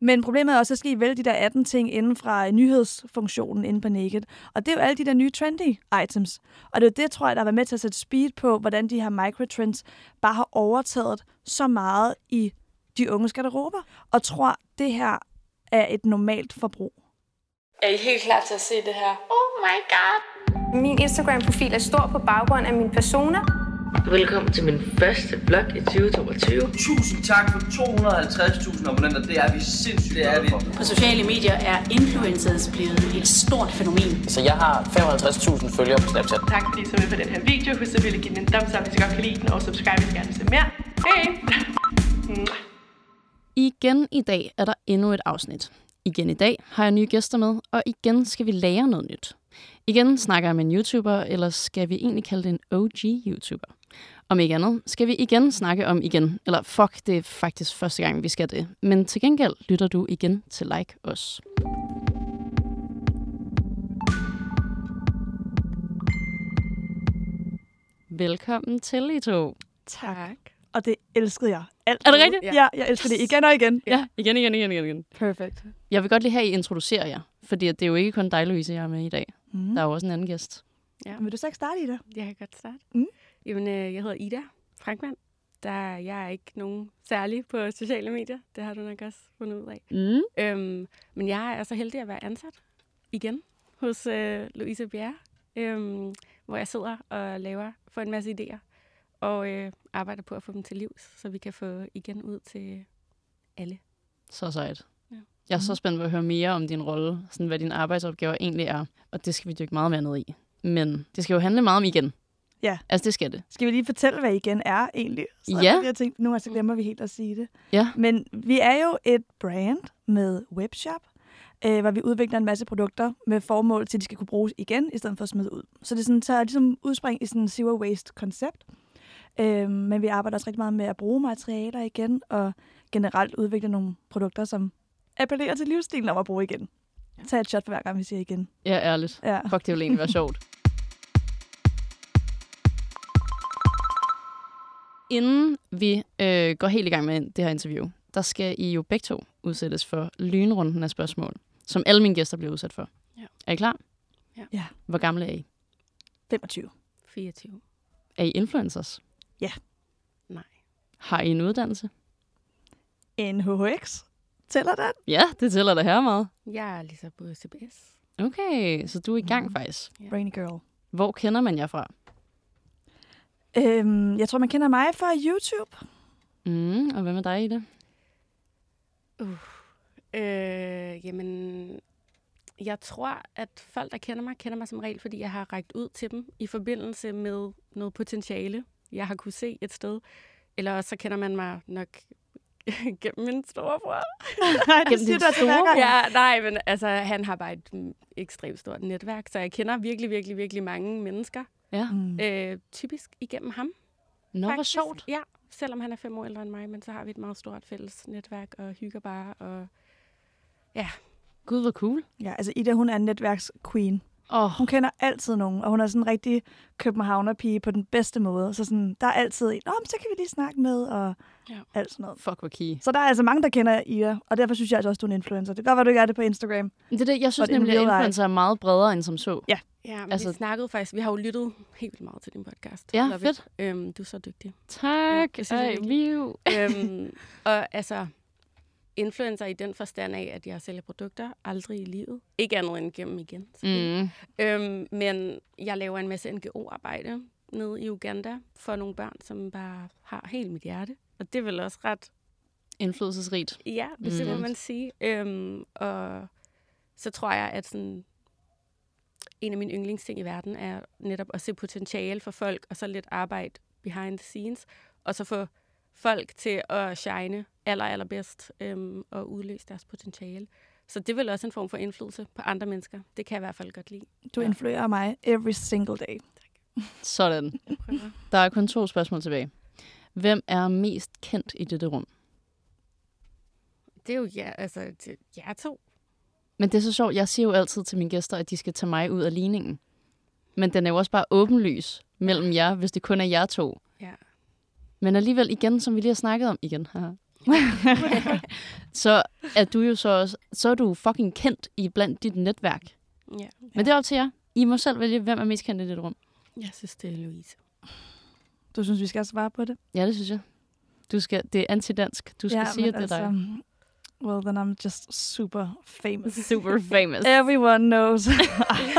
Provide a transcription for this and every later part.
Men problemet er også, at skal I vælge de der 18 ting inden fra nyhedsfunktionen inde på Naked. Og det er jo alle de der nye trendy items. Og det er jo det, tror jeg, der har været med til at sætte speed på, hvordan de her microtrends bare har overtaget så meget i de unge garderober. Og tror, det her er et normalt forbrug. Er I helt klar til at se det her? Oh my god. Min Instagram-profil er stor på baggrund af min persona. Velkommen til min første vlog i 2022. Tusind tak for 250.000 abonnenter. Det er vi sindssygt det er vi. På sociale medier er influencers blevet et stort fænomen. Så jeg har 55.000 følgere på Snapchat. Tak fordi I så med på den her video. Husk selvfølgelig at give den en thumbs up, hvis I godt kan lide den, og subscribe, hvis I gerne vil se mere. Hej! Igen i dag er der endnu et afsnit. Igen i dag har jeg nye gæster med, og igen skal vi lære noget nyt. Igen snakker jeg med en YouTuber, eller skal vi egentlig kalde det en OG-YouTuber? Om ikke andet skal vi igen snakke om igen, eller fuck, det er faktisk første gang, vi skal det. Men til gengæld lytter du igen til Like Os. Velkommen til, I to. Tak. Og det elskede jeg. Alt Er det rigtigt? Ja, jeg elsker det igen og igen. Ja, igen, igen, igen, igen. igen. Perfekt. Jeg vil godt lige have, at I introducerer jer, fordi det er jo ikke kun dig, Louise, jeg er med i dag. Mm. Der er jo også en anden gæst. Ja. Vil du så ikke starte i det? Jeg kan godt starte. Mm. Jamen, øh, jeg hedder Ida Frankmann. Der, jeg er ikke nogen særlig på sociale medier. Det har du nok også fundet ud af. Mm. Øhm, men jeg er så heldig at være ansat igen hos øh, Louise Bjerre, øhm, hvor jeg sidder og laver for en masse idéer og øh, arbejder på at få dem til livs, så vi kan få igen ud til alle. Så sejt. Ja. Jeg er så spændt på at høre mere om din rolle, sådan hvad dine arbejdsopgaver egentlig er. Og det skal vi dykke meget mere ned i. Men det skal jo handle meget om igen. Ja. Altså, det skal det. Skal vi lige fortælle, hvad igen er egentlig? Så Ja. Jeg tænkte, nu så glemmer vi helt at sige det. Ja. Men vi er jo et brand med webshop, øh, hvor vi udvikler en masse produkter med formål til, at de skal kunne bruges igen, i stedet for at smide ud. Så det er sådan, tager ligesom udspring i sådan en zero waste koncept. Øh, men vi arbejder også rigtig meget med at bruge materialer igen, og generelt udvikle nogle produkter, som appellerer til livsstilen om at bruge igen. Tag et shot for hver gang, vi siger igen. Ja, ærligt. Ja. Fuck, det ville egentlig være sjovt. Inden vi øh, går helt i gang med det her interview, der skal I jo begge to udsættes for lynrunden af spørgsmål, som alle mine gæster bliver udsat for. Ja. Er I klar? Ja. Ja. Hvor gamle er I? 25. 24. Er I influencers? Ja. Nej. Har I en uddannelse? En HHX. Tæller den? Ja, det tæller da her meget. Jeg er lige så på CBS. Okay, så du er i gang Mhm. faktisk. Ja. Brainy girl. Hvor kender man jer fra? Øhm, jeg tror, man kender mig fra YouTube. Mm, og hvad med dig i det? Øh, jamen, jeg tror, at folk, der kender mig, kender mig som regel, fordi jeg har rækket ud til dem i forbindelse med noget potentiale, jeg har kunne se et sted. Eller også så kender man mig nok gennem min storebror. Nej, det Gennem siger din du altså. Ja, nej, men altså, han har bare et ekstremt stort netværk, så jeg kender virkelig, virkelig, virkelig mange mennesker. Ja. Mm. Øh, typisk igennem ham. Nå, hvor faktisk. sjovt. Ja, selvom han er fem år ældre end mig, men så har vi et meget stort fælles netværk og hygger bare. Og Gud, hvor cool. Ja, altså Ida, hun er en netværksqueen. Oh, Hun kender altid nogen, og hun er sådan en rigtig københavnerpige på den bedste måde. Så sådan, der er altid en, Nå, men så kan vi lige snakke med, og Ja. ja. alt sådan noget. fuck, hvor key. Så der er altså mange, der kender Ida, og derfor synes jeg altså også, du er en influencer. Det kan godt være, du ikke er det på Instagram. Det er det, jeg synes nemlig, at influencer er meget bredere end som så. Ja. ja, men Altså- vi snakkede faktisk, vi har jo lyttet helt vildt meget til din podcast. Ja, Love fedt. Øhm, du er så dygtig. Tak. synes jeg Ej, virkelig. viu. øhm, og altså, influencer i den forstand af, at jeg sælger produkter aldrig i livet. Ikke andet end gennem igen. Mm. Øhm, men jeg laver en masse NGO-arbejde nede i Uganda for nogle børn, som bare har helt mit hjerte. Og det er vel også ret Indflydelsesrigt. Ja, hvis mm. må man sige. Øhm, og så tror jeg, at sådan, en af mine yndlingsting i verden er netop at se potentiale for folk, og så lidt arbejde behind the scenes, og så få folk til at shine aller, allerbedst øhm, og udløse deres potentiale. Så det er vel også en form for indflydelse på andre mennesker. Det kan jeg i hvert fald godt lide. Du Ja. influerer mig every single day. Sådan. Jeg prøver. Der er kun to spørgsmål tilbage. Hvem er mest kendt i dette rum? Det er jo ja, altså, det, jer to. Men det er så sjovt. Jeg siger jo altid til mine gæster, at de skal tage mig ud af ligningen. Men den er jo også bare åbenlys mellem jer, hvis det kun er jer to. Ja. Men alligevel igen, som vi lige har snakket om igen, haha, så er du jo så også, så er du fucking kendt i blandt dit netværk. Ja. Men det er op til jer. I må selv vælge, hvem er mest kendt i dit rum. Jeg synes, det er Louise. Du synes, vi skal svare på det? Ja, det synes jeg. Du skal, det er antidansk. Du skal ja, sige, at det er dig. altså, Well, then I'm just super famous. Super famous. Everyone knows.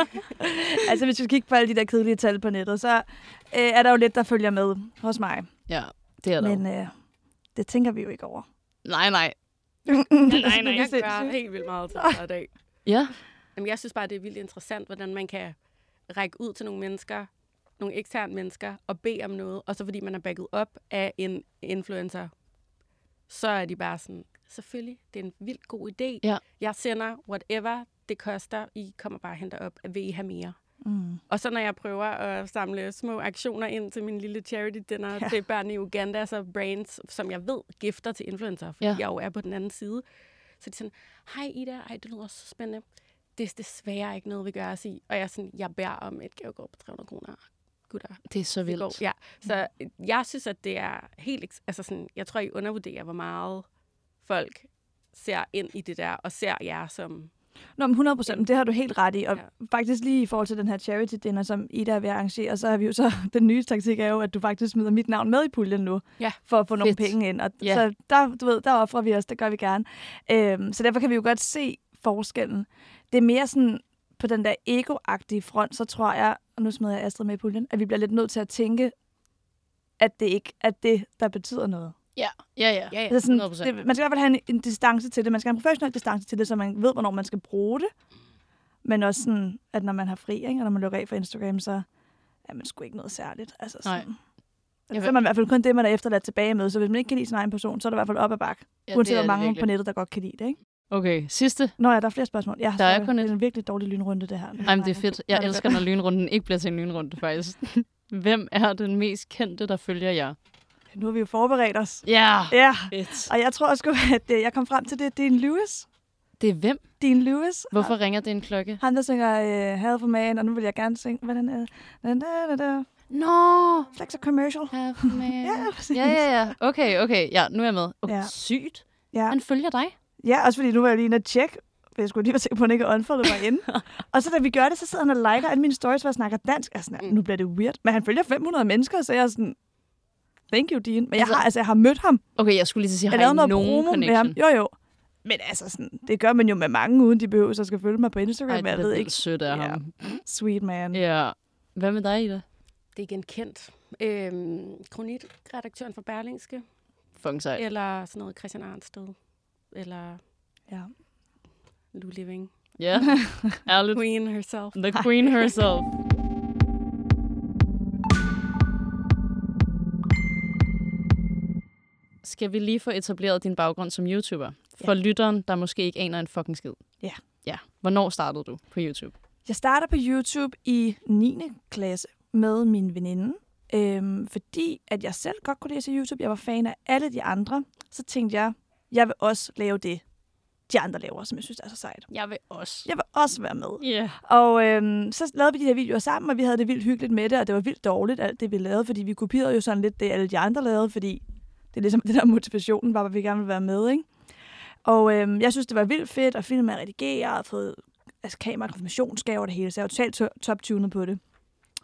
altså, hvis vi kigger på alle de der kedelige tal på nettet, så øh, er der jo lidt, der følger med hos mig. Ja, det er der Men øh, det tænker vi jo ikke over. Nej, nej. nej, nej, det er jeg gør helt vildt meget til hver dag. Ja. Jamen, jeg synes bare, det er vildt interessant, hvordan man kan række ud til nogle mennesker, nogle eksterne mennesker, og bede om noget, og så fordi man er backet op af en influencer, så er de bare sådan, selvfølgelig, det er en vildt god idé. Ja. Jeg sender whatever det koster, I kommer bare og henter op, vil I have mere? Mm. Og så når jeg prøver at samle små aktioner ind til min lille charity dinner Ja. til børn i Uganda, så brands, som jeg ved gifter til influencer, fordi Ja. jeg jo er på den anden side. Så de er sådan, hej Ida, ej, det lyder så spændende. Det er desværre ikke noget, vi gør os i. Og jeg er sådan, jeg bærer om et gavekort på 300 kroner. Gutter, Det er så vildt. går. Ja. Så jeg synes, at det er helt... Altså sådan, jeg tror, I undervurderer, hvor meget folk ser ind i det der, og ser jer som... Nå, men 100 procent, det har du helt ret i. Og Ja. faktisk lige i forhold til den her charity dinner, som Ida er ved at arrangere, så har vi jo så, den nye taktik er jo, at du faktisk smider mit navn med i puljen nu, Ja. for at få nogle Fedt. penge ind. Og Ja. så der, du ved, der offrer vi os, det gør vi gerne. Øhm, så derfor kan vi jo godt se forskellen. Det er mere sådan, på den der ego-agtige front, så tror jeg, og nu smider jeg Astrid med i puljen, at vi bliver lidt nødt til at tænke, at det ikke er det, der betyder noget. Ja, ja, ja. Ja, ja. Altså sådan, 100%. det, man skal i hvert fald have en, en distance til det. Man skal have en professionel distance til det, så man ved, hvornår man skal bruge det. Men også sådan, at når man har fri, ikke? og når man lukker af for Instagram, så er man sgu ikke noget særligt. Altså Nej. sådan, Jeg så er man i hvert fald kun det, man er efterladt tilbage med. Så hvis man ikke kan lide sin egen person, så er det i hvert fald op ad bakke. Ja, Uanset hvor mange virkelig. på nettet, der godt kan lide det. Ikke? Okay, sidste. Nå ja, der er flere spørgsmål. Ja, Der er kun et. Det er en virkelig dårlig lynrunde, det her. Ej, men det er fedt. Jeg er elsker, når lynrunden ikke bliver til en lynrunde, faktisk. Hvem er den mest kendte, der følger jer? Nu har vi jo forberedt os. Ja, Ja, fedt. og jeg tror sgu, at øh, jeg kom frem til det. Dean Lewis. Det er hvem? Dean Lewis. Hvorfor ringer det en klokke? Han, der synger uh, Hell for Man, og nu vil jeg gerne synge, hvad den er. Da. Nå! Slags af commercial. Have man. Ja, præcis. ja, ja, ja. Okay, okay. Ja, nu er jeg med. Okay, Ja. Sygt. Ja. Han følger dig. ja, også fordi nu var jeg lige inde og tjekke, for jeg skulle lige være sikker på, at han ikke unfollowed mig inde. og så da vi gør det, så sidder han og liker alle mine stories, hvor jeg snakker dansk. Jeg er sådan, nu bliver det weird. Men han følger 500 mennesker, så jeg er sådan, thank you, Dean. Men jeg Altså- har, altså, jeg har mødt ham. Okay, jeg skulle lige til at sige, Jeg har I noget nogen promo connection? med ham. Jo, jo. Men altså, sådan, det gør man jo med mange, uden de behøver, så skal følge mig på Instagram. Ej, jeg er ved ikke. sødt af Ja. ham. Sweet man. Ja. Hvad med dig, Ida? Det er igen kendt. Øhm, kronikredaktøren for Berlingske, Fucking sejt. eller sådan noget Christian Arnsted, eller Ja. Lou Living. Ja, ærligt. Queen herself. The queen herself. Skal vi lige få etableret din baggrund som YouTuber? For lytteren, der måske ikke aner en fucking skid. Ja. Ja. Hvornår startede du på YouTube? Jeg starter på YouTube i 9. klasse med min veninde, øhm, fordi at jeg selv godt kunne læse YouTube. Jeg var fan af alle de andre. Så tænkte jeg, jeg vil også lave det, de andre laver, som jeg synes er så sejt. Jeg vil også. Jeg vil også være med. Ja. Yeah. Og øhm, så lavede vi de her videoer sammen, og vi havde det vildt hyggeligt med det, og det var vildt dårligt, alt det vi lavede, fordi vi kopierede jo sådan lidt det, alle de andre lavede, fordi det er ligesom det der motivationen, var, at vi gerne vil være med, ikke? Og øhm, jeg synes, det var vildt fedt at filme og redigere, og fået altså, kamera og konfirmationsgaver og det hele, så jeg var totalt to- top-tunet på det.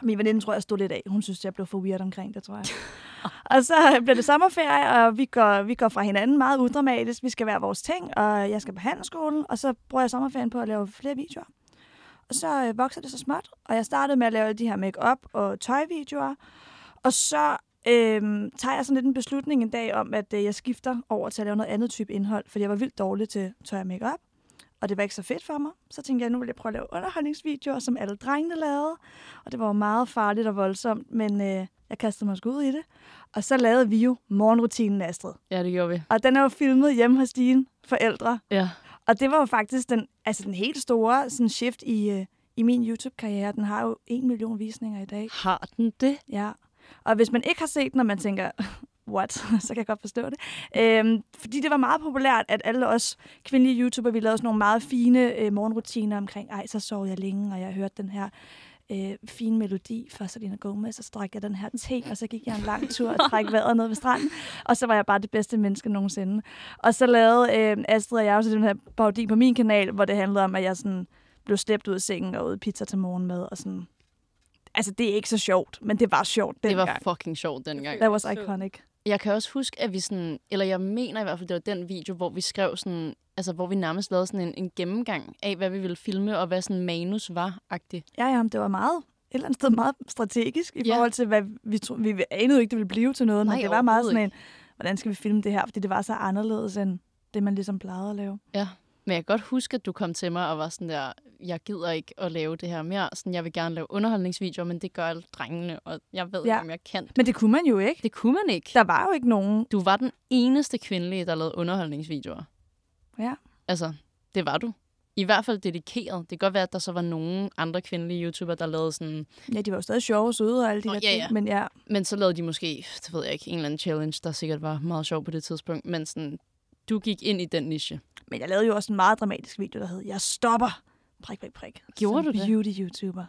Min veninde tror jeg stod lidt af. Hun synes, jeg blev for weird omkring det, tror jeg. og så blev det sommerferie, og vi går, vi går fra hinanden meget udramatisk. Vi skal være vores ting, og jeg skal på handelsskolen, og så bruger jeg sommerferien på at lave flere videoer. Og så øh, vokser det så småt, og jeg startede med at lave de her make-up og tøjvideoer. Og så øh, tager jeg sådan lidt en beslutning en dag om, at øh, jeg skifter over til at lave noget andet type indhold, fordi jeg var vildt dårlig til tøj og make-up. Og det var ikke så fedt for mig. Så tænkte jeg, nu vil jeg prøve at lave underholdningsvideoer, som alle drengene lavede. Og det var jo meget farligt og voldsomt, men øh, jeg kastede mig ud i det. Og så lavede vi jo morgenrutinen, Astrid. Ja, det gjorde vi. Og den er jo filmet hjemme hos dine forældre. Ja. Og det var jo faktisk den, altså den helt store sådan shift i, øh, i min YouTube-karriere. Den har jo en million visninger i dag. Har den det? Ja. Og hvis man ikke har set den, og man tænker, what, så kan jeg godt forstå det. Øhm, fordi det var meget populært, at alle os kvindelige YouTubere, vi lavede sådan nogle meget fine øh, morgenrutiner omkring, ej, så sov jeg længe, og jeg hørte den her øh, fin melodi fra Selena Gomez, og så drak jeg den her te, og så gik jeg en lang tur og træk vejret ned ved stranden, og så var jeg bare det bedste menneske nogensinde. Og så lavede øh, Astrid og jeg også den her parodi på min kanal, hvor det handlede om, at jeg sådan blev slæbt ud af sengen og ud pizza til morgenmad, og sådan... Altså, det er ikke så sjovt, men det var sjovt Det dengang. var fucking sjovt dengang. That was iconic. Jeg kan også huske, at vi sådan, eller jeg mener i hvert fald, det var den video, hvor vi skrev sådan, altså hvor vi nærmest lavede sådan en, en gennemgang af, hvad vi ville filme, og hvad sådan manus var-agtigt. Ja, ja, det var meget, et eller andet sted meget strategisk i Ja. forhold til, hvad vi, tro, vi anede ikke, det ville blive til noget, Nej, men det var meget sådan en, hvordan skal vi filme det her, fordi det var så anderledes end det, man ligesom plejede at lave. Ja. Men jeg kan godt huske, at du kom til mig og var sådan der, jeg gider ikke at lave det her mere. Sådan, jeg vil gerne lave underholdningsvideoer, men det gør alle drengene, og jeg ved Ja. ikke, om jeg kan. Men det kunne man jo ikke. Det kunne man ikke. Der var jo ikke nogen. Du var den eneste kvindelige, der lavede underholdningsvideoer. Ja. Altså, det var du. I hvert fald dedikeret. Det kan godt være, at der så var nogle andre kvindelige YouTubere, der lavede sådan... Ja, de var jo stadig sjove og søde og alle de Nå, der ja, ting, ja. men ja, Men så lavede de måske, det ved jeg ikke, en eller anden challenge, der sikkert var meget sjov på det tidspunkt. Men sådan, du gik ind i den niche. men jeg lavede jo også en meget dramatisk video, der hed, jeg stopper, prik, prik, prik. Gjorde som du det? beauty-YouTuber.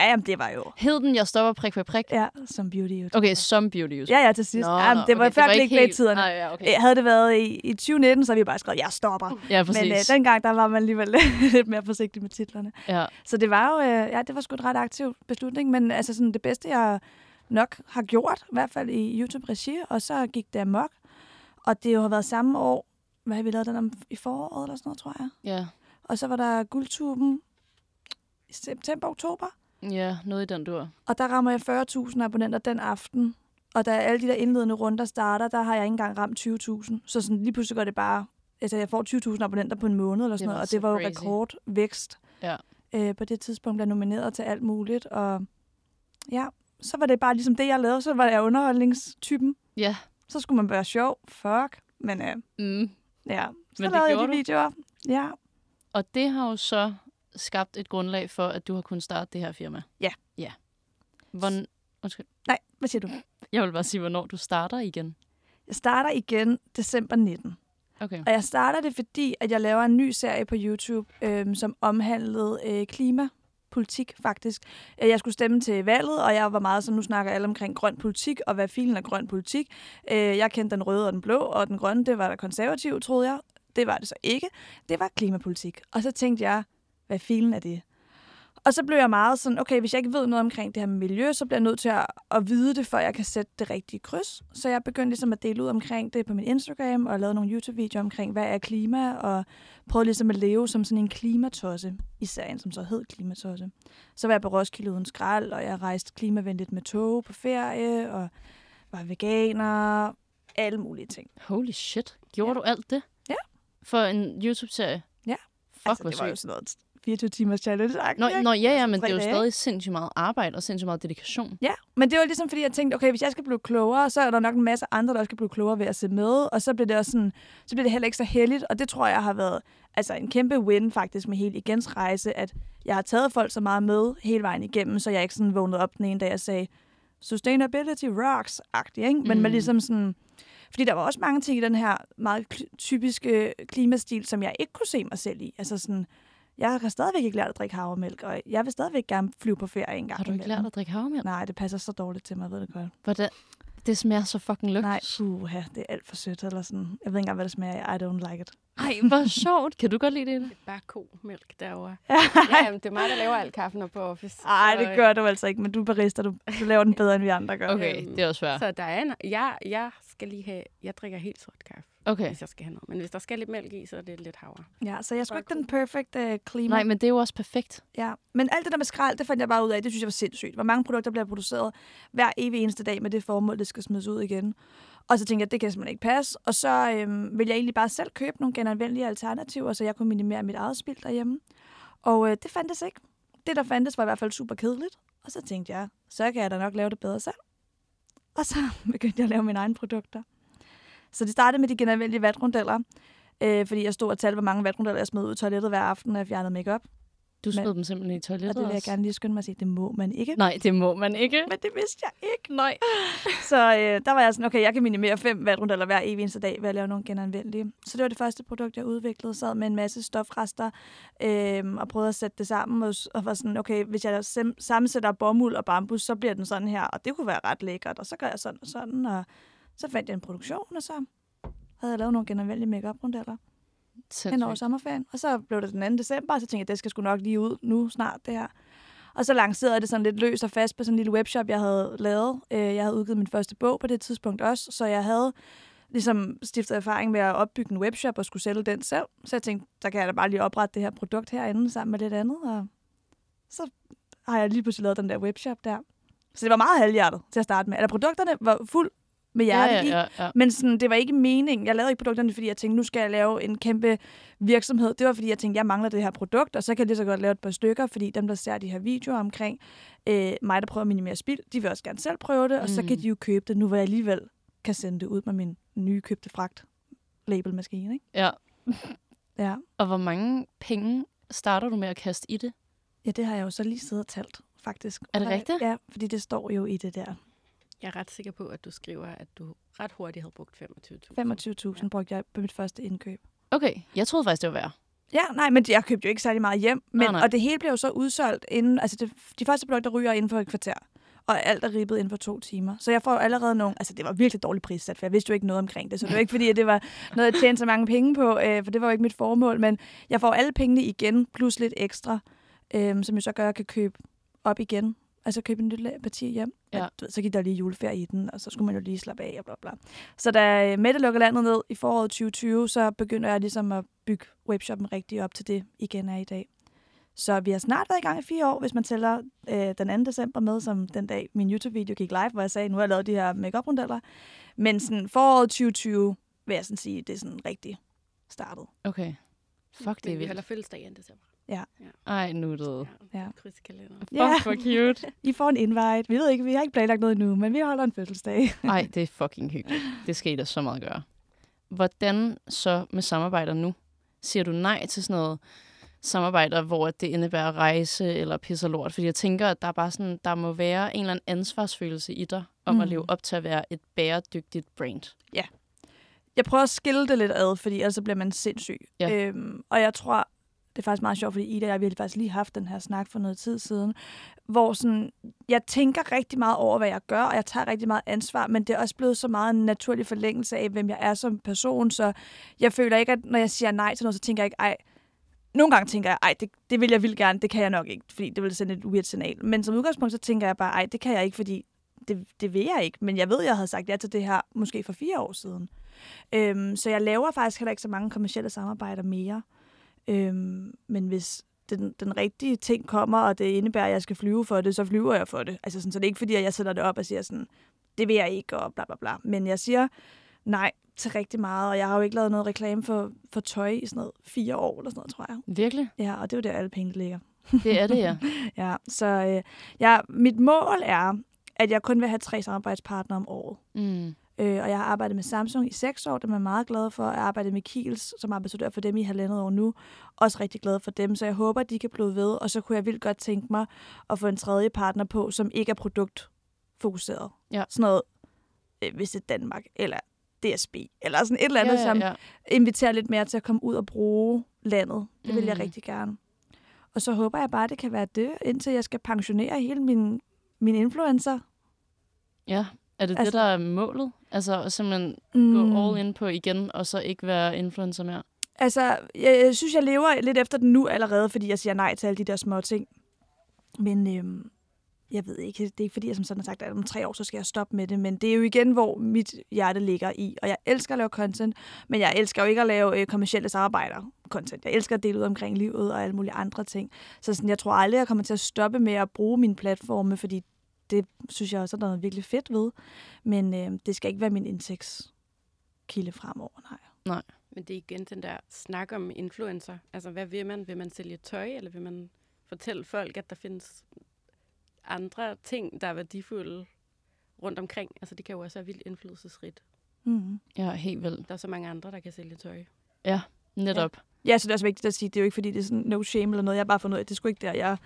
Ja, jamen, det var jo, Hed den, jeg stopper prik, prik, prik? ja, som beauty-YouTuber. Okay, som beauty YouTuber. Ja, ja, til sidst. Nå, ja, men det var okay, før ikke clickbait-tiderne. Nej, ja, okay. Okay. Havde det været i, i 2019, så havde vi bare skrevet, jeg stopper. Ja, præcis. Men øh, dengang, der var man alligevel lidt mere forsigtig med titlerne. ja. Så det var jo, øh, ja, det var sgu et ret aktiv beslutning, men altså sådan det bedste, jeg nok har gjort, i hvert fald i YouTube-regi, og så gik det amok. Og det jo har været samme år, hvad har vi lavet den om i foråret eller sådan noget, tror jeg. ja. Og så var der guldtuben i september, oktober, Ja, noget i den dur. og der rammer jeg 40.000 abonnenter den aften. Og da alle de der indledende runder starter, der har jeg ikke engang ramt 20.000. Så sådan, lige pludselig går det bare... Altså, jeg får 20.000 abonnenter på en måned eller sådan noget, og det var jo crazy. rekordvækst. Ja. Øh, på det tidspunkt blev nomineret til alt muligt, og ja, så var det bare ligesom det, jeg lavede. Så var jeg underholdningstypen. Ja. Så skulle man være sjov. Fuck. Men øh, Mm. Ja, så det lavede jeg de du. videoer. Ja. Og det har jo så skabt et grundlag for, at du har kunnet starte det her firma. Ja. Ja. Hvorn... Undskyld. Nej, hvad siger du? Jeg vil bare sige, hvornår du starter igen. Jeg starter igen december 19. Okay. Og jeg starter det, fordi at jeg laver en ny serie på YouTube, øhm, som omhandlede øh, politik, faktisk. Øh, jeg skulle stemme til valget, og jeg var meget sådan, nu snakker alle omkring grøn politik, og hvad filen er grøn politik. Øh, jeg kendte den røde og den blå, og den grønne, det var der konservativ, troede jeg. Det var det så ikke. Det var klimapolitik. Og så tænkte jeg, hvad filen er det? Og så blev jeg meget sådan, okay, hvis jeg ikke ved noget omkring det her miljø, så bliver jeg nødt til at, at vide det, før jeg kan sætte det rigtige kryds. Så jeg begyndte ligesom at dele ud omkring det på min Instagram, og lavede nogle YouTube-videoer omkring, hvad er klima, og prøvede ligesom at leve som sådan en klimatosse i serien, som så hed Klimatosse. Så var jeg på Roskilde uden skrald, og jeg rejste klimavenligt med tog på ferie, og var veganer, alle mulige ting. Holy shit. Gjorde Ja. du alt det? Ja. For en YouTube-serie? Ja. Fuck, altså, det var jo sådan noget 24 timers challenge Nå, nå, ja, ja, men det er jo dage. stadig sindssygt meget arbejde og sindssygt meget dedikation. Ja, men det var ligesom fordi, jeg tænkte, okay, hvis jeg skal blive klogere, så er der nok en masse andre, der også skal blive klogere ved at se med, og så bliver det også sådan, så bliver det heller ikke så heldigt, og det tror jeg har været altså en kæmpe win faktisk med hele Igens rejse, at jeg har taget folk så meget med hele vejen igennem, så jeg ikke sådan vågnede op den ene dag og sagde, sustainability rocks-agtigt, ikke? Men Mm. med ligesom sådan, fordi der var også mange ting i den her meget typiske klimastil, som jeg ikke kunne se mig selv i. Altså sådan, jeg har stadigvæk ikke lært at drikke havremælk, og jeg vil stadigvæk gerne flyve på ferie en gang Har du ikke lært at drikke havremælk? Nej, det passer så dårligt til mig, ved det godt. Hvordan? Det smager så fucking lykkes. Nej, puha, det er alt for sødt, eller sådan. Jeg ved ikke engang, hvad det smager af. I don't like it. Ej, hvor sjovt. Kan du godt lide det? Det er bare komælk derovre. ja, det er mig, der laver al kaffen op på office. Nej, det gør du altså ikke, men du er barista, du, du laver den bedre, end vi andre gør. Okay, Øhm, det er også fair. Så der er en, jeg, jeg skal lige have, jeg drikker helt sort kaffe, Okay. hvis jeg skal have noget. Men hvis der skal lidt mælk i, så er det lidt havre. Ja, så jeg Bare ikke den perfect uh, klima. Nej, men det er jo også perfekt. Ja, men alt det der med skrald, det fandt jeg bare ud af. Det synes jeg var sindssygt. Hvor mange produkter bliver produceret hver evig eneste dag med det formål, det skal smides ud igen. Og så tænkte jeg, det kan simpelthen ikke passe. Og så øhm, vil jeg egentlig bare selv købe nogle genanvendelige alternativer, så jeg kunne minimere mit eget spild derhjemme. Og øh, det fandtes ikke. Det, der fandtes, var i hvert fald super kedeligt. Og så tænkte jeg, så kan jeg da nok lave det bedre selv. Og så begyndte jeg at lave mine egne produkter. Så det startede med de genanvendelige vatrundeller, øh, fordi jeg stod og talte, hvor mange vatrundeller jeg smed ud i toilettet hver aften, når jeg fjernede makeup. Du smed Men- dem simpelthen i Og toilettet det vil jeg også? gerne lige skynde mig at sige, det må man ikke. Nej, det må man ikke. Men det vidste jeg ikke. Nej. Så øh, der var jeg sådan, okay, jeg kan minimere fem vatrundeller hver evig eneste dag ved at lave nogle genanvendelige. Så det var det første produkt, jeg udviklede. Sad med en masse stofrester øh, og prøvede at sætte det sammen. Og, og var sådan, okay, hvis jeg sam- sammensætter bomuld og bambus, så bliver den sådan her. Og det kunne være ret lækkert. Og så gør jeg sådan og sådan. Og så fandt jeg en produktion, og så havde jeg lavet nogle genanvendelige make-up-rundeller hen over sommerferien. Og så blev det den 2. december, og så tænkte jeg, det skal sgu nok lige ud nu snart, det her. Og så lancerede jeg det sådan lidt løst og fast på sådan en lille webshop, jeg havde lavet. Øh, Jeg havde udgivet min første bog på det tidspunkt også, så jeg havde ligesom stiftet erfaring med at opbygge en webshop og skulle sælge den selv. Så jeg tænkte, der kan jeg da bare lige oprette det her produkt herinde sammen med lidt andet. Og så har jeg lige pludselig lavet den der webshop der. Så det var meget halvhjertet til at starte med. Eller produkterne var fuld med hjerte ja, i. ja, ja, ja. Men sådan, det var ikke meningen. Jeg lavede ikke produkterne, fordi jeg tænkte, nu skal jeg lave en kæmpe virksomhed. Det var, fordi jeg tænkte, jeg mangler det her produkt, og så kan jeg lige så godt lave et par stykker, fordi dem, der ser de her videoer omkring øh, mig, der prøver at minimere spild, de vil også gerne selv prøve det, og så Mm. kan de jo købe det, nu hvor jeg alligevel kan sende det ud med min nye købte fragt labelmaskine. Ikke? ja. Ja. Og hvor mange penge starter du med at kaste i det? ja, det har jeg jo så lige siddet og talt, faktisk. Er det rigtigt? Ja, fordi det står jo i det der. Jeg er ret sikker på, at du skriver, at du ret hurtigt havde brugt 25.000. 25.000 brugte jeg på mit første indkøb. Okay, jeg troede faktisk, det var værd. Ja, nej, men jeg købte jo ikke særlig meget hjem. Men, Nej, nej. Og det hele blev jo så udsolgt inden, altså det, de første produkter ryger inden for et kvarter. Og alt er ribbet inden for to timer. Så jeg får jo allerede nogle... Altså, det var virkelig dårligt prissat, for jeg vidste jo ikke noget omkring det. Så det var ikke fordi, at det var noget, jeg tjente så mange penge på, øh, for det var jo ikke mit formål. Men jeg får alle pengene igen, plus lidt ekstra, øh, som jo så gør, at jeg kan købe op igen. Altså købe en lille parti hjem. Ja. Og, så gik der lige juleferie i den, og så skulle man jo lige slappe af og bla bla. Så da øh, Mette lukker landet ned i foråret 2020, så begynder jeg ligesom at bygge webshoppen rigtig op til det igen er i dag. Så vi har snart været i gang i fire år, hvis man tæller øh, den 2. december med, som den dag min YouTube-video gik live, hvor jeg sagde, nu har jeg lavet de her make-up-rundeller. Men sådan foråret 2020, vil jeg sådan sige, det er sådan rigtig startet. Okay. Fuck, det er Men vi holder vildt. fødselsdag i december. Ej, nuttet. Ja. Kryds i kalenderen. Fuck, Ja. for cute. I får en invite. Vi ved ikke, vi har ikke planlagt noget endnu, men vi holder en fødselsdag. Ej, det er fucking hyggeligt. Det skal I da så meget gøre. Hvordan så med samarbejder nu? Siger du nej til sådan noget samarbejder, hvor det indebærer rejse eller pisse og lort? Fordi jeg tænker, at der, er bare sådan, der må være en eller anden ansvarsfølelse i dig, om mm. at leve op til at være et bæredygtigt brand. Jeg prøver at skille det lidt ad, fordi ellers så bliver man sindssyg. Ja. Øhm, og jeg tror, er faktisk meget sjovt, fordi Ida og jeg, vi har faktisk lige haft den her snak for noget tid siden, hvor sådan, jeg tænker rigtig meget over, hvad jeg gør, og jeg tager rigtig meget ansvar, men det er også blevet så meget en naturlig forlængelse af, hvem jeg er som person, så jeg føler ikke, at når jeg siger nej til noget, så tænker jeg ikke, ej, nogle gange tænker jeg, ej, det, det vil jeg vildt gerne, det kan jeg nok ikke, fordi det vil sende et weird signal. Men som udgangspunkt, så tænker jeg bare, ej, det kan jeg ikke, fordi det, det vil jeg ikke. Men jeg ved, jeg havde sagt ja til det her måske for fire år siden. Øhm, så jeg laver faktisk heller ikke så mange kommersielle samarbejder mere. Øhm, men hvis den, den rigtige ting kommer, og det indebærer, at jeg skal flyve for det, så flyver jeg for det. Altså sådan, så det er ikke fordi, at jeg sætter det op og siger sådan, det vil jeg ikke, og bla bla bla. Men jeg siger nej til rigtig meget, og jeg har jo ikke lavet noget reklame for, for tøj i sådan noget fire år eller sådan noget, tror jeg. Virkelig? Ja, og det er jo der, alle pengene ligger. Det er det, ja. Ja, så øh, ja, mit mål er, at jeg kun vil have tre samarbejdspartnere om året. Mm. Øh, og jeg har arbejdet med Samsung i seks år, dem er jeg meget glad for. Jeg har arbejdet med Kiels, som ambassadør for dem i halvandet år nu. Også rigtig glad for dem, så jeg håber, at de kan blive ved. Og så kunne jeg vildt godt tænke mig at få en tredje partner på, som ikke er produktfokuseret. Ja. Sådan noget, øh, hvis det er Danmark, eller DSB, eller sådan et eller andet, ja, ja, som ja. inviterer lidt mere til at komme ud og bruge landet. Det vil jeg Mm. rigtig gerne. Og så håber jeg bare, at det kan være det, indtil jeg skal pensionere hele min, min influencer. ja. Er det Altså- det, der er målet? Altså at simpelthen Mm. gå all in på igen, og så ikke være influencer mere? Altså, jeg, jeg synes, jeg lever lidt efter den nu allerede, fordi jeg siger nej til alle de der små ting. Men øhm, jeg ved ikke, det er ikke fordi, jeg som sådan har sagt, at om tre år, så skal jeg stoppe med det. Men det er jo igen, hvor mit hjerte ligger i. Og jeg elsker at lave content, men jeg elsker jo ikke at lave øh, kommersielle samarbejder content. Jeg elsker at dele ud omkring livet og alle mulige andre ting. Så sådan, jeg tror aldrig, jeg kommer til at stoppe med at bruge mine platforme, fordi det synes jeg også er noget virkelig fedt ved. Men øh, det skal ikke være min indtægtskilde fremover, nej. Men det er igen den der snak om influencer. Altså, hvad vil man? Vil man sælge tøj, eller vil man fortælle folk, at der findes andre ting, der er værdifulde rundt omkring? Altså, det kan jo også være vildt indflydelsesrigt. Mm. Ja, helt vildt. Der er så mange andre, der kan sælge tøj. Netop. Ja, så det er også vigtigt at sige, det er jo ikke, fordi det er sådan no shame eller noget. Jeg har bare fundet ud af, at det er sgu ikke der, jeg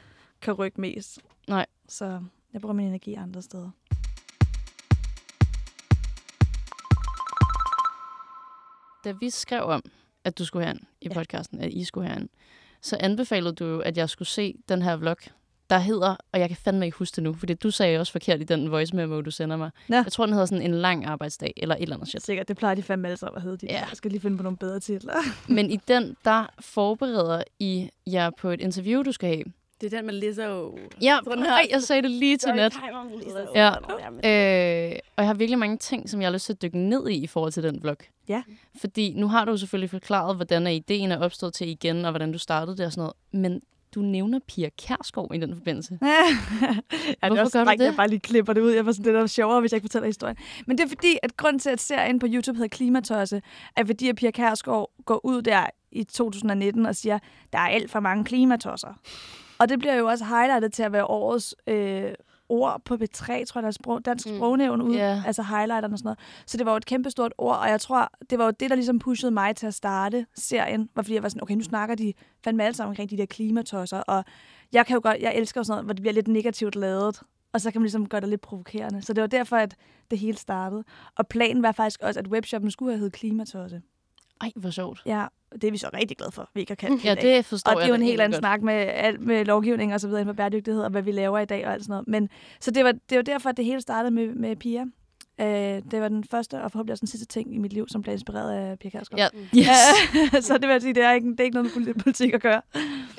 kan rykke mest. Nej. Så jeg bruger min energi andre steder. Da vi skrev om, at du skulle herind i Ja. podcasten, at I skulle herind, så anbefalede du jo, at jeg skulle se den her vlog, der hedder, og jeg kan fandme ikke huske det nu, fordi du sagde også forkert i den voice memo, du sender mig. Ja. Jeg tror, den hedder sådan en lang arbejdsdag, eller et eller andet shit. Sikkert, det plejer de fandme alle sammen at hedde. De Ja. ja. Jeg skal lige finde på nogle bedre titler. Men i den, der forbereder I jer på et interview, du skal have. Det er den med Lizzo. Ja, Sådan her. ej, jeg sagde det lige til net. Ja. Øh, og jeg har virkelig mange ting, som jeg har lyst til at dykke ned i i forhold til den vlog. Ja. Fordi nu har du selvfølgelig forklaret, hvordan ideen er opstået til igen, og hvordan du startede det og sådan noget. Men du nævner Pia Kærsgaard i den forbindelse. ja, det er Hvorfor også gør du strengt, det? Jeg bare lige klipper det ud. Jeg var sådan, det er da sjovere, hvis jeg ikke fortæller historien. Men det er fordi, at grund til, at serien på YouTube hedder Klimatosse, er fordi, at Pia Kærsgaard går ud der i 2019 og siger, der er alt for mange klimatosser. Og det bliver jo også highlightet til at være årets øh, ord på B3, tror jeg, der er sprog, dansk Mm. sprognævn ud, yeah. altså highlighterne og sådan noget. Så det var jo et kæmpestort ord, og jeg tror, det var jo det, der ligesom pushede mig til at starte serien, var fordi jeg var sådan, okay, nu snakker de fandme alle sammen omkring de der klimatosser, og jeg kan jo godt, jeg elsker jo sådan noget, hvor det bliver lidt negativt lavet, og så kan man ligesom gøre det lidt provokerende. Så det var derfor, at det hele startede. Og planen var faktisk også, at webshoppen skulle have heddet Klimatosse. Ej, hvor sjovt. Ja, og det er vi så rigtig glade for, at vi ikke har kaldt Ja, i dag. det forstår Og det er jeg jo en helt anden godt. snak med, alt med lovgivning og så videre inden for bæredygtighed, og hvad vi laver i dag og alt sådan noget. Men, så det var, det var derfor, at det hele startede med, med Pia. Øh, det var den første og forhåbentlig også den sidste ting i mit liv, som blev inspireret af Pia Kærsgaard. Ja, yes. så det vil jeg sige, det er ikke, det er ikke noget med politik at gøre.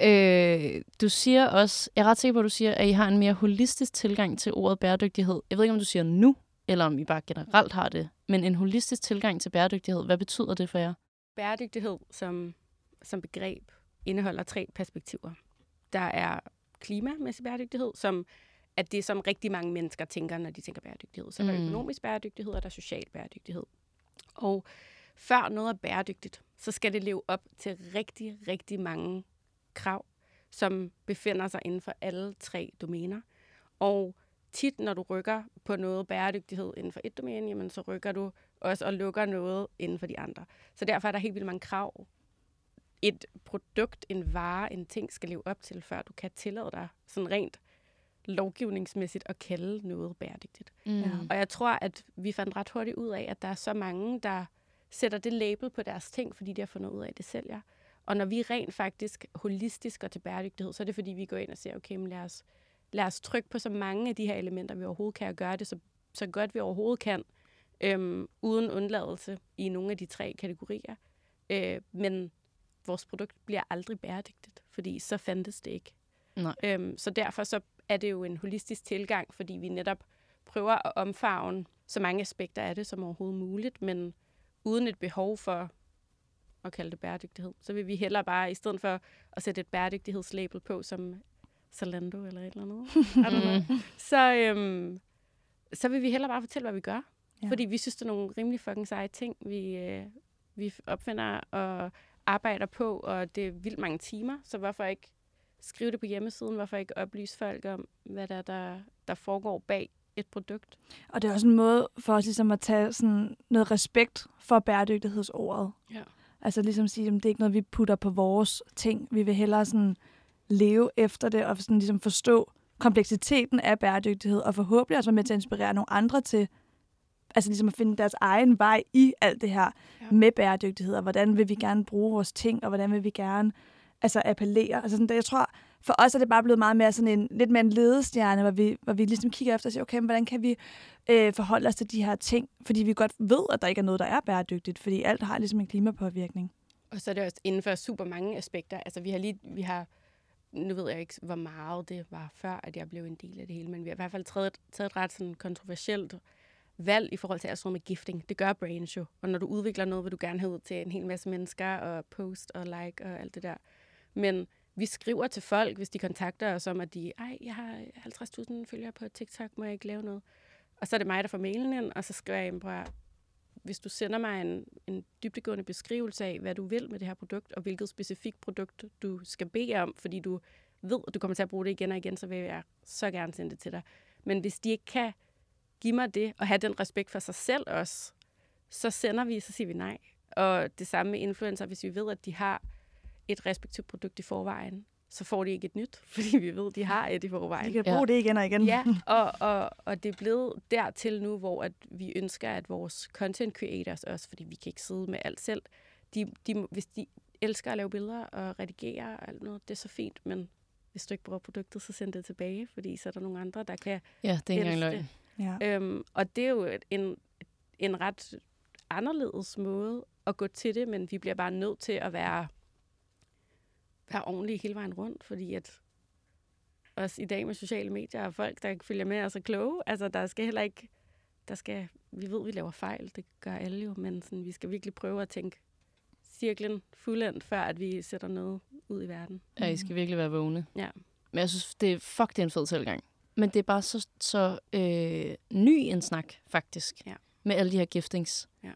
øh, du siger også, jeg er ret sikker på, at du siger, at I har en mere holistisk tilgang til ordet bæredygtighed. Jeg ved ikke, om du siger nu, eller om I bare generelt har det, men en holistisk tilgang til bæredygtighed, hvad betyder det for jer? Bæredygtighed som, som begreb indeholder tre perspektiver. Der er klimamæssig bæredygtighed, som er det, som rigtig mange mennesker tænker, når de tænker bæredygtighed. Så er der Mm. økonomisk bæredygtighed, og der er social bæredygtighed. Og før noget er bæredygtigt, så skal det leve op til rigtig, rigtig mange krav, som befinder sig inden for alle tre domæner. Og tit, når du rykker på noget bæredygtighed inden for et domæne, jamen, så rykker du også og lukker noget inden for de andre. Så derfor er der helt vildt mange krav, et produkt, en vare, en ting skal leve op til, før du kan tillade dig sådan rent lovgivningsmæssigt at kalde noget bæredygtigt. Mm. Og jeg tror, at vi fandt ret hurtigt ud af, at der er så mange, der sætter det label på deres ting, fordi de har fundet ud af, at det sælger. Og når vi rent faktisk holistisk går til bæredygtighed, så er det fordi, vi går ind og siger, okay, men lad os, lad os trykke på så mange af de her elementer, vi overhovedet kan, og gøre det så, så godt vi overhovedet kan, øhm, uden undladelse i nogle af de tre kategorier. Øh, men vores produkt bliver aldrig bæredygtigt, fordi så fandtes det ikke. Nej. Øhm, så derfor så er det jo en holistisk tilgang, fordi vi netop prøver at omfavne så mange aspekter af det som overhovedet muligt, men uden et behov for at kalde det bæredygtighed. Så vil vi hellere bare, i stedet for at sætte et bæredygtighedslabel på, som Zalando eller et eller andet, så, øhm, så vil vi hellere bare fortælle, hvad vi gør. Ja. Fordi vi synes, det er nogle rimelig fucking seje ting, vi, øh, vi opfinder og arbejder på, og det er vildt mange timer, så hvorfor ikke skrive det på hjemmesiden? Hvorfor ikke oplyse folk om, hvad der, er, der, der foregår bag et produkt? Og det er også en måde for os ligesom at tage sådan noget respekt for bæredygtighedsordet. Ja. Altså ligesom sige, at det er ikke noget, vi putter på vores ting. Vi vil hellere sådan leve efter det og sådan ligesom forstå kompleksiteten af bæredygtighed, og forhåbentlig også være med til at inspirere nogle andre til altså ligesom at finde deres egen vej i alt det her Ja. med bæredygtighed, og hvordan vil vi gerne bruge vores ting, og hvordan vil vi gerne altså appellere. Altså sådan, jeg tror, for os er det bare blevet meget mere sådan en, lidt mere en ledestjerne, hvor vi, hvor vi ligesom kigger efter og siger, okay, men hvordan kan vi øh, forholde os til de her ting? Fordi vi godt ved, at der ikke er noget, der er bæredygtigt, fordi alt har ligesom en klimapåvirkning. Og så er det også inden for super mange aspekter. Altså vi har lige, vi har, nu ved jeg ikke, hvor meget det var før, at jeg blev en del af det hele, men vi har i hvert fald taget, taget et ret sådan kontroversielt valg i forhold til alt sådan noget med gifting. Det gør brains jo. Og når du udvikler noget, vil du gerne have ud til en hel masse mennesker, og post og like og alt det der. Men vi skriver til folk, hvis de kontakter os om, at de, ej, jeg har 50.000 følgere på TikTok, må jeg ikke lave noget? Og så er det mig, der får mailen ind, og så skriver jeg ind på, hvis du sender mig en, en dybdegående beskrivelse af, hvad du vil med det her produkt, og hvilket specifikt produkt du skal bede om, fordi du ved, at du kommer til at bruge det igen og igen, så vil jeg så gerne sende det til dig. Men hvis de ikke kan give mig det, og have den respekt for sig selv også, så sender vi, så siger vi nej. Og det samme med influencer, hvis vi ved, at de har et respektivt produkt i forvejen, så får de ikke et nyt, fordi vi ved, de har et i forvejen. Vi kan bruge ja. det igen og igen. Ja, og, og, og det er blevet dertil nu, hvor at vi ønsker, at vores content creators også, fordi vi kan ikke sidde med alt selv, de, de, hvis de elsker at lave billeder og redigere og alt noget, det er så fint, men hvis du ikke bruger produktet, så send det tilbage, fordi så er der nogle andre, der kan Ja, det er ikke engang løgn. Ja. Øhm, og det er jo en, en ret anderledes måde at gå til det, men vi bliver bare nødt til at være, være ordentlige hele vejen rundt, fordi at også i dag med sociale medier og folk, der følger med, er så kloge. Altså, der skal heller ikke... Der skal, vi ved, vi laver fejl, det gør alle jo, men sådan, vi skal virkelig prøve at tænke cirklen fuldendt, før at vi sætter noget ud i verden. Ja, I skal virkelig være vågne. Ja. Men jeg synes, det er, fuck, det er en fed tilgang. Men det er bare så, så øh, ny en snak, faktisk. Ja. Med alle de her giftings. Ja.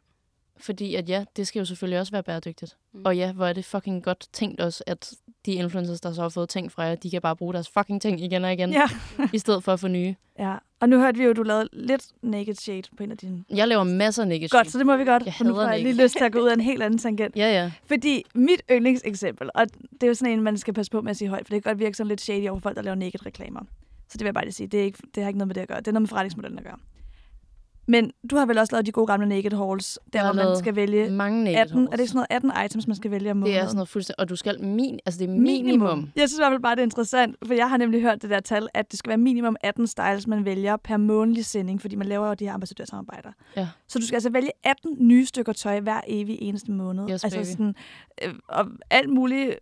Fordi at ja, det skal jo selvfølgelig også være bæredygtigt. Mm. Og ja, hvor er det fucking godt tænkt også, at de influencers, der så har fået ting fra jer, de kan bare bruge deres fucking ting igen og igen, Ja. i stedet for at få nye. Ja, og nu hørte vi jo, at du lavede lidt naked shade på en af dine... Jeg laver masser af naked Godt, shade. så det må vi godt. Jeg for nu hader jeg lige lyst til at gå ud af en helt anden tangent. Ja, ja. Fordi mit yndlingseksempel, og det er jo sådan en, man skal passe på med at sige højt, for det kan godt virke sådan lidt shady over folk, der laver naked reklamer. Så det vil jeg bare lige sige, det, er ikke, det har ikke noget med det at gøre. Det er noget med forretningsmodellen at gøre. Men du har vel også lavet de gode gamle naked hauls, der hvor man skal vælge mange naked 18, hauls. er det ikke sådan noget 18 items, man skal vælge om Det er måneden? sådan noget fuldstændig... Og du skal min... Altså, det er minimum. Jeg synes i hvert fald bare, det er interessant, for jeg har nemlig hørt det der tal, at det skal være minimum 18 styles, man vælger per månedlig sending, fordi man laver jo de her ambassadørsamarbejder. Ja. Så du skal altså vælge 18 nye stykker tøj hver evig eneste måned. Yes, altså sådan, øh, og alt muligt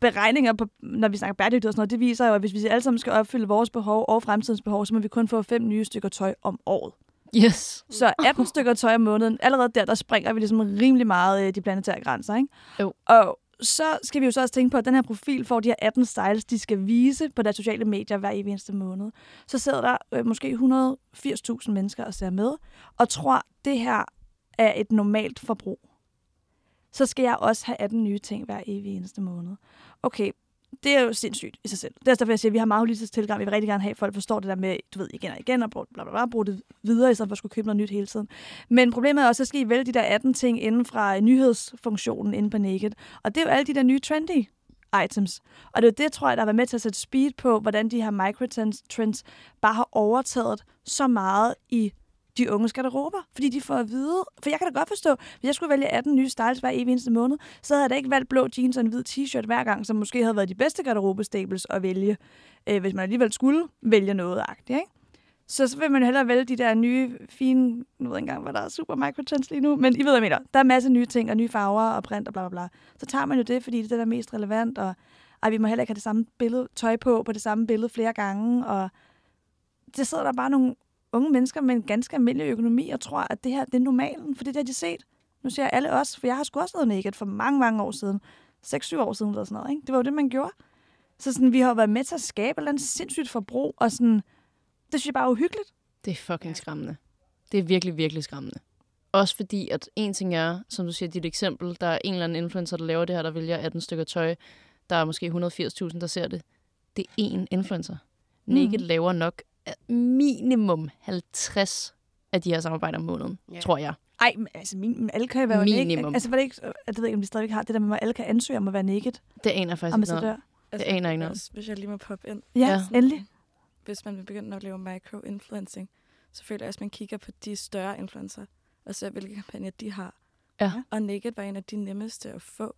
beregninger, på, når vi snakker bæredygtighed og sådan noget, det viser jo, at hvis vi alle sammen skal opfylde vores behov og fremtidens behov, så må vi kun få fem nye stykker tøj om året. Yes. Så 18 stykker tøj om måneden, allerede der, der springer vi ligesom rimelig meget øh, de planetære grænser, ikke? Jo. Og så skal vi jo så også tænke på, at den her profil får de her 18 styles, de skal vise på deres sociale medier hver evig eneste måned. Så sidder der øh, måske 180.000 mennesker og ser med, og tror, det her er et normalt forbrug. Så skal jeg også have 18 nye ting hver evig eneste måned. Okay, det er jo sindssygt i sig selv. Det er også derfor, jeg siger, at vi har meget holistisk tilgang. Vi vil rigtig gerne have, at folk forstår det der med, du ved, igen og igen, og bla, bla, bla, bruge det videre, i stedet for at skulle købe noget nyt hele tiden. Men problemet er også, at så skal I vælge de der 18 ting inden fra øh, nyhedsfunktionen inde på Naked. Og det er jo alle de der nye trendy items. Og det er jo det, tror jeg, der har været med til at sætte speed på, hvordan de her microtrends trends bare har overtaget så meget i de unges garderober, fordi de får at vide, for jeg kan da godt forstå, hvis jeg skulle vælge 18 nye styles hver evig eneste måned, så havde jeg da ikke valgt blå jeans og en hvid t-shirt hver gang, som måske havde været de bedste garderobestables at vælge, øh, hvis man alligevel skulle vælge noget agtigt, ikke? Så, så vil man hellere vælge de der nye, fine, nu ved jeg ikke engang, hvad der er super microtrends lige nu, men I ved, hvad jeg mener. Der er masser af nye ting, og nye farver og print og bla bla bla. Så tager man jo det, fordi det er det, der er mest relevant, og ej, vi må heller ikke have det samme billede, tøj på, på det samme billede flere gange, og det sidder der bare nogle unge mennesker med en ganske almindelig økonomi og tror, at det her det er normalen, for det har de set. Nu siger jeg alle os, for jeg har sgu også lavet naked for mange, mange år siden. 6-7 år siden eller sådan noget. Ikke? Det var jo det, man gjorde. Så sådan, vi har været med til at skabe et eller andet sindssygt forbrug, og sådan, det synes jeg bare er uhyggeligt. Det er fucking skræmmende. Det er virkelig, virkelig skræmmende. Også fordi, at en ting er, som du siger, dit eksempel, der er en eller anden influencer, der laver det her, der vælger 18 stykker tøj. Der er måske 180.000, der ser det. Det er én influencer. Naked Mhm. laver nok minimum 50 af de her samarbejder om måneden, Ja. tror jeg. Ej, men altså, min, alle kan være jo naked. Minimum. Altså, var det ikke, jeg ved ikke, om de stadigvæk har det der med, at alle kan ansøge om at være naked Det aner jeg faktisk ikke noget ambassadør. om. Det aner ikke noget også, Hvis jeg lige må poppe ind. Ja, Ja. endelig. Hvis man vil begynde at lave micro-influencing, så føler jeg også, at man kigger på de større influencer, og ser, hvilke kampagner de har. Ja. Og Naked var en af de nemmeste at få.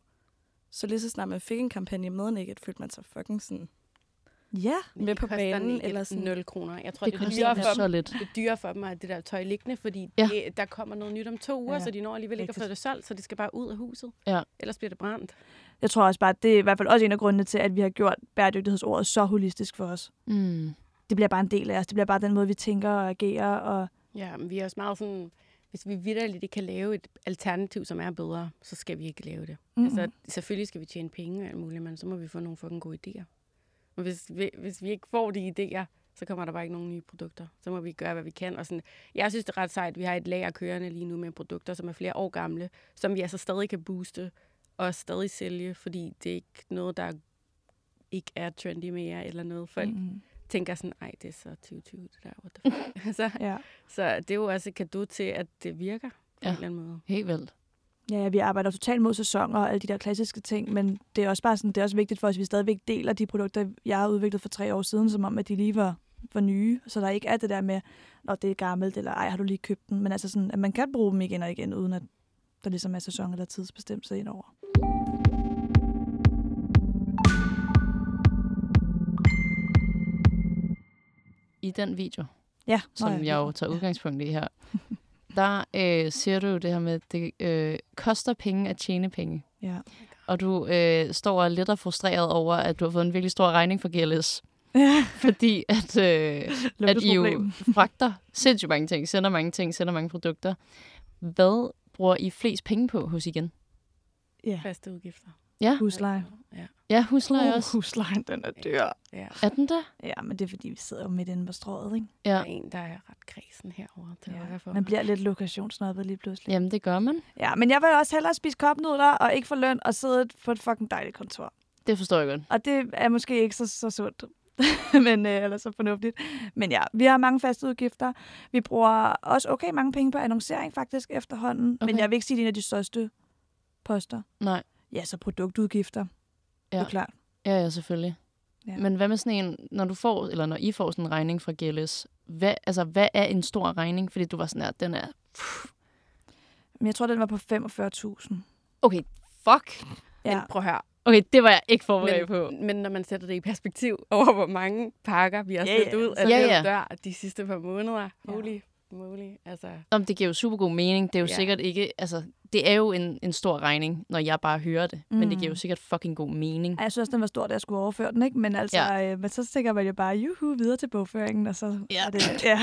Så lige så snart man fik en kampagne med Naked, følte man sig fucking sådan Ja. med på banen. Eller sådan. 0 kroner. Jeg tror, Det det, det, er koster dyrere for så dem. lidt. det er dyrere for dem at det der tøj liggende, fordi Ja. det, der kommer noget nyt om to uger, Ja. så de når alligevel ikke at få det solgt, så det skal bare ud af huset. Ja. Ellers bliver det brændt. Jeg tror også bare, at det er i hvert fald også en af grundene til, at vi har gjort bæredygtighedsordet så holistisk for os. Mm. Det bliver bare en del af os. Det bliver bare den måde, vi tænker og agerer. Og Ja, men vi er også meget sådan, hvis vi vidderligt ikke kan lave et alternativ, som er bedre, så skal vi ikke lave det. mm Altså, selvfølgelig skal vi tjene penge og alt muligt, men så må vi få nogle fucking gode idéer. Og hvis vi, hvis vi ikke får de idéer, så kommer der bare ikke nogen nye produkter. Så må vi gøre, hvad vi kan. Og sådan, jeg synes, det er ret sejt. Vi har et lager kørende lige nu med produkter, som er flere år gamle, som vi altså stadig kan booste og stadig sælge, fordi det er ikke noget, der ikke er trendy mere eller noget. Folk mm. mm tænker sådan, ej, det er så 2020, det der. What the fuck? så, Ja. så det er jo også et kado til, at det virker på Ja. en eller anden måde. Helt vildt. Ja, vi arbejder totalt mod sæsoner og alle de der klassiske ting, men det er også bare sådan, det er også vigtigt for os, at vi stadigvæk deler de produkter, jeg har udviklet for tre år siden, som om, at de lige var, var nye. Så der ikke er det der med, når det er gammelt, eller ej, har du lige købt den? Men altså sådan, at man kan bruge dem igen og igen, uden at der ligesom er sæson eller tidsbestemmelse indover. I den video, Ja, som jeg jo tager udgangspunkt i her, der øh, siger du jo det her med, at det øh, koster penge at tjene penge. Ja. Og du øh, står og er lidt og frustreret over, at du har fået en virkelig stor regning fra GLS. Ja. Fordi at, øh, at I jo fragter sindssygt mange ting, sender mange ting, sender mange produkter. Hvad bruger I flest penge på hos igen? Ja. Faste udgifter. Ja, Husleje. Ja. ja husleje Uh, også. huslejen, den er dyr. ja. Er den der? Ja, men det er fordi, vi sidder jo midt inde på strået, ikke? Der Ja. er en, der er ret kredsen herovre. Det var derfor. Man bliver lidt lokationsnoppet lige pludselig. Jamen, det gør man. Ja, men jeg vil også hellere spise kopnudler og ikke få løn og sidde på et fucking dejligt kontor. Det forstår jeg godt. Og det er måske ikke så, så sundt, men, øh, eller så fornuftigt. Men ja, vi har mange faste udgifter. Vi bruger også okay mange penge på annoncering faktisk efterhånden. Okay. Men jeg vil ikke sige, det er en af de største poster. Nej. Ja, så produktudgifter. Ja. Det Ja. er klart. Ja, ja, selvfølgelig. Ja. Men hvad med sådan en, når du får, eller når I får sådan en regning fra GLS, hvad, altså, hvad er en stor regning? Fordi du var sådan her, den er... Men jeg tror, den var på 45.000. Okay, fuck. Men Ja. prøv at høre. Okay, det var jeg ikke forberedt på. Men, men når man sætter det i perspektiv over, hvor mange pakker vi har Ja, sendt ja. ud af Ja, den ja. dør de sidste par måneder. Holy moly. Altså, Om det giver jo super god mening. Det er jo ja. sikkert ikke... Altså, det er jo en, en stor regning, når jeg bare hører det. Mm. Men det giver jo sikkert fucking god mening. Jeg synes, den var stor, da jeg skulle overføre den, ikke? Men altså, ja. øh, men så tænker man jo bare, juhu, videre til bogføringen, og så Ja. er det... Ja.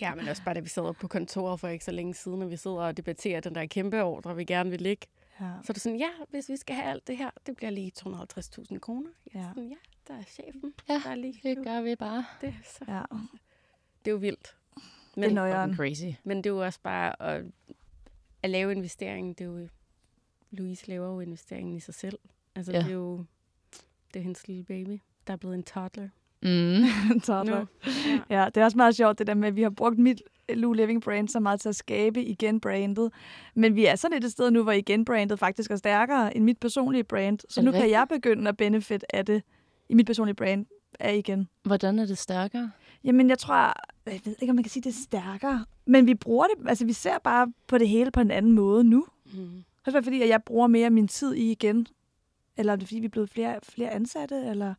ja, men også bare, da vi sad på kontoret for ikke så længe siden, og vi sidder og debatterer den der kæmpe ordre, vi gerne vil lægge. ja. Så er det sådan, ja, hvis vi skal have alt det her, det bliver lige 250.000 kroner. Jeg er Ja. sådan, ja, der er chefen. Ja, der er lige, Det gør vi bare. det, er så, ja. det er jo vildt. Det er Men, nøjeren. Crazy. men det er jo også bare at, at lave investeringen. Det er jo, Louise laver jo investeringen i sig selv. Altså, Ja. det er jo det er hendes lille baby, der er blevet en toddler. Mm. Toddler. Ja. Ja, det er også meget sjovt, det der med, at vi har brugt mit Lou Living brand så meget til at skabe igen brandet. Men vi er sådan et sted nu, hvor igen brandet faktisk er stærkere end mit personlige brand. Så Er nu det kan jeg begynde at benefit af det i mit personlige brand af igen. Hvordan er det stærkere? Jamen, jeg tror, jeg ved ikke, om man kan sige, det er stærkere. Men vi bruger det, altså vi ser bare på det hele på en anden måde nu. Mm. Også fordi, at jeg bruger mere af min tid i igen. Eller er det fordi, vi er blevet flere, flere ansatte, eller...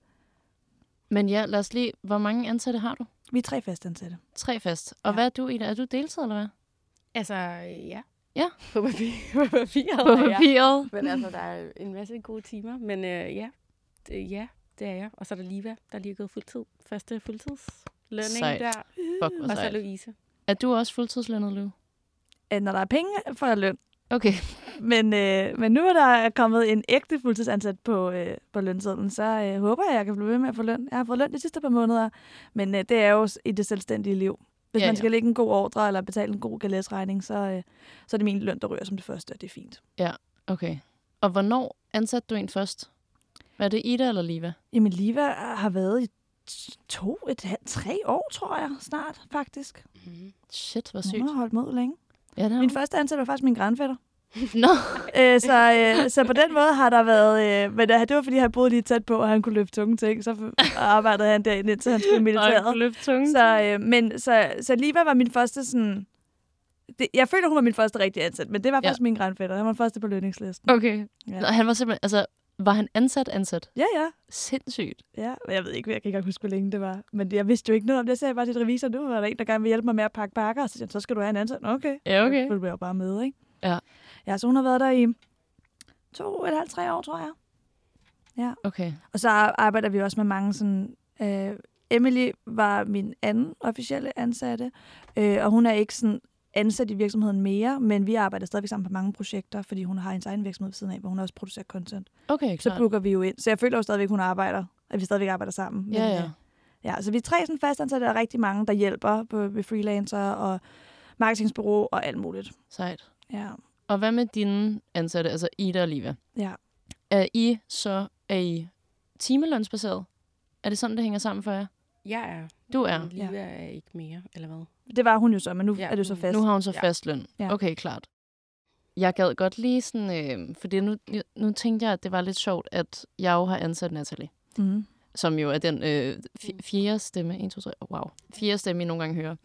Men ja, lad os lige... Hvor mange ansatte har du? Vi er tre fastansatte. Tre fast. Og Ja. ja. hvad er du, Ida? Er du deltid, eller hvad? Altså, ja. Ja. På, papir, på papiret. På er papiret. Men altså, der er en masse gode timer. Men øh, ja, det, ja, det er jeg. Og så er der Liva, der lige er gået fuldtid. Første fuldtidslønning Sejt. der. Fuck, hvor Og så sejt. Louise. Er du også fuldtidslønnet, Lou? At når der er penge, får jeg løn. Okay. Men, øh, men nu er der kommet en ægte fuldtidsansat på, øh, på lønsedlen, så øh, håber jeg, at jeg kan blive ved med at få løn. Jeg har fået løn de sidste par måneder, men øh, det er jo s- i det selvstændige liv. Hvis Ja, ja, man ja. skal lægge en god ordre eller betale en god galæsregning, så, øh, så er det min løn, der ryger som det første, og det er fint. Okay. Og hvornår ansatte du en først? Var det Ida eller Liva? Jamen, Liva har været i to, et halvt, tre år, tror jeg, snart faktisk. Mm. Shit, hvor Hun sygt. har holdt mod længe. Ja, det Min hun. første ansat var faktisk min grandfætter. Nå, Øh, så, øh, så på den måde har der været... Øh, men det det var, fordi han boede lige tæt på, og han kunne løfte tunge ting. Så arbejdede han derinde, indtil han skulle og militæret. kunne løfte tunge. Så, øh, men, så, så Liva var min første sådan... Det, jeg føler, hun var min første rigtige ansat, men det var Ja. faktisk min grandfætter. Han var første på lønningslisten. Okay. Ja. Nå, han var simpelthen... Altså, var han ansat ansat? Ja, ja. Sindssygt. Ja, men jeg ved ikke, jeg kan ikke huske, hvor længe det var. Men jeg vidste jo ikke noget om det. Jeg sagde bare til revisor, nu var der en, der gerne vil hjælpe mig med at pakke pakker. Og så, han, så skal du have en ansat. Okay. Ja, okay. Så følger jeg bare med, ikke? Ja. Ja, så hun har været der i to, et halvt, tre år, tror jeg. Ja. Okay. Og så arbejder vi også med mange sådan... Øh, Emily var min anden officielle ansatte, øh, og hun er ikke sådan ansat i virksomheden mere, men vi arbejder stadigvæk sammen på mange projekter, fordi hun har hendes egen virksomhed ved siden af, hvor hun også producerer content. Okay, Så klart. booker vi jo ind. Så jeg føler jo stadigvæk, hun arbejder, at vi stadigvæk arbejder sammen. Men, Ja, ja. øh, ja, så vi er tre sådan fastansatte, og rigtig mange, der hjælper på, ved freelancer og marketingsbureau og alt muligt. Sejt. Ja. Og hvad med dine ansatte, altså Ida og Liva? ja. Er I så er I timelønsbaseret? Er det sådan, det hænger sammen for jer? Jeg er. Du er. Liva er ikke mere, eller hvad? Det var hun jo så, men nu Ja, er det jo så mm. fast. Nu har hun så Ja. fast løn. Ja. Okay, klart. jeg gad godt lige sådan, øh, fordi nu, nu tænkte jeg, at det var lidt sjovt, at jeg jo har ansat Natalie, Mm. som jo er den øh, fjerde stemme, 1, 2, 3, wow, fjerde stemme, I nogle gange hører.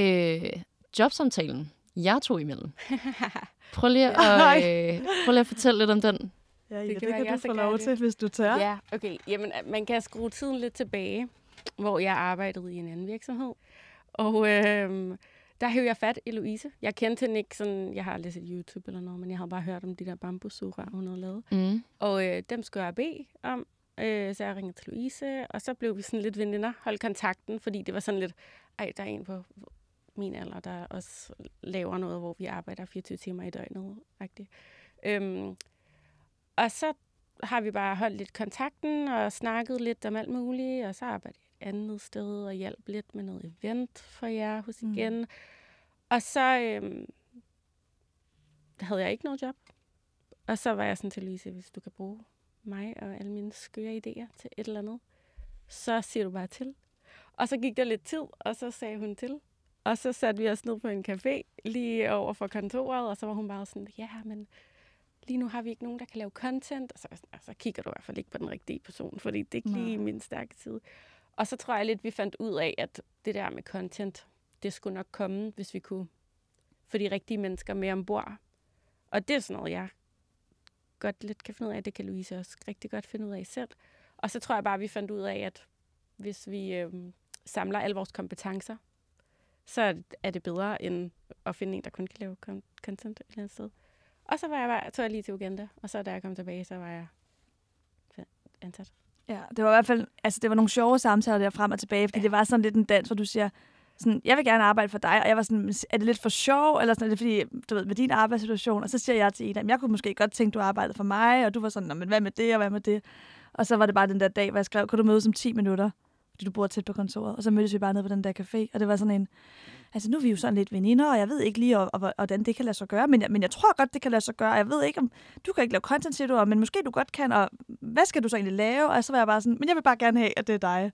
Øh, jobsamtalen, jeg tog imellem. Prøv lige, at, øh, prøv lige at fortælle lidt om den. Ja, Det det, kan det kan du få lov det. til, hvis du tør. Ja, okay. Jamen, man kan skrue tiden lidt tilbage, hvor jeg arbejdede i en anden virksomhed. Og øh, der hævde jeg fat i Louise. Jeg kendte hende ikke sådan, jeg har aldrig set YouTube eller noget, men jeg havde bare hørt om de der bambussugerør, hun havde lavet. Mm. Og øh, dem skulle jeg bede om, øh, så jeg ringede til Louise, og så blev vi sådan lidt veninder, holdt kontakten, fordi det var sådan lidt, ej, der er en på min alder, der også laver noget, hvor vi arbejder 24 timer i døgnet. -agtigt. Øhm, og så har vi bare holdt lidt kontakten og snakket lidt om alt muligt, og så et andet sted og hjalp lidt med noget event for jer hos Mm. igen. Og så øhm, havde jeg ikke noget job. Og så var jeg sådan til Louise, hvis du kan bruge mig og alle mine skøre idéer til et eller andet, så siger du bare til. Og så gik der lidt tid, og så sagde hun til. Og så satte vi os ned på en café lige over for kontoret, og så var hun bare sådan, ja, men lige nu har vi ikke nogen, der kan lave content. Og så, "Altså, så kigger du i hvert fald ikke på den rigtige person, fordi det er ikke lige Nej. min stærke side. Og så tror jeg lidt, vi fandt ud af, at det der med content, det skulle nok komme, hvis vi kunne få de rigtige mennesker med ombord. Og det er sådan noget, jeg godt lidt kan finde ud af. Det kan Louise også rigtig godt finde ud af selv. Og så tror jeg bare, vi fandt ud af, at hvis vi øh, samler alle vores kompetencer, så er det- bedre, end at finde en, der kun kan lave content et eller andet sted. Og så var jeg bare, tog jeg lige til Uganda, og så da jeg kom tilbage, så var jeg ansat. Ja, det var i hvert fald, altså det var nogle sjove samtaler der frem og tilbage, fordi ja. det var sådan lidt en dans, hvor du siger, sådan, jeg vil gerne arbejde for dig, og jeg var sådan, er det lidt for sjov, eller sådan, er det fordi, du ved, med din arbejdssituation, og så siger jeg til Ida, "Men jeg kunne måske godt tænke, du arbejdede for mig, og du var sådan, "Nå, men hvad med det, og hvad med det? Og så var det bare den der dag, hvor jeg skrev, kunne du mødes om 10 minutter, fordi du bor tæt på kontoret, og så mødtes vi bare nede på den der café, og det var sådan en, altså nu er vi jo sådan lidt veninder, og jeg ved ikke lige, og, og, hvordan det kan lade sig gøre, men jeg, men jeg tror godt, det kan lade sig gøre, og jeg ved ikke, om du kan ikke lave content, siger du, men måske du godt kan, og hvad skal du så egentlig lave? Og så var jeg bare sådan, men jeg vil bare gerne have, at det er dig.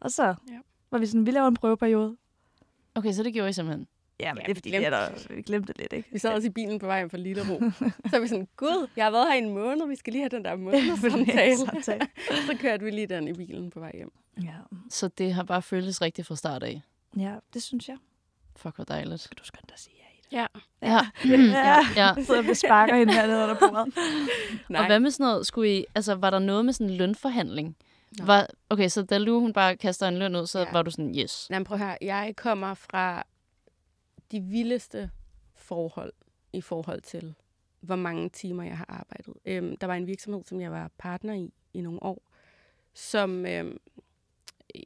Og så Ja. var vi sådan, vi laver en prøveperiode. Okay, så det gjorde I simpelthen. Ja, men Ja, det er vi fordi, glemte- det er der, vi glemte det lidt, ikke? Vi sad også i bilen på vej hjem fra Lillero. så er vi sådan, gud, jeg har været her i en måned, vi skal lige have den der. Samtale. så kørte vi lige den i bilen på vej hjem. Ja. Så det har bare føltes rigtigt fra start af. ja, det synes jeg. Fuck, hvor dejligt. Du skal da sige ja i det. Ja. Ja. Ja, ja. Jeg sidder og sparker hende hernede under bordet. Og hvad med sådan noget, skulle I, altså var der noget med sådan en lønforhandling? Nå. Var, okay, så da Lu, hun bare kaster en løn ud, så Ja. ja. var du sådan, yes. Nej, men prøv at høre. Jeg kommer fra de vildeste forhold i forhold til, hvor mange timer jeg har arbejdet. Øhm, der var en virksomhed, som jeg var partner i i nogle år, som øhm,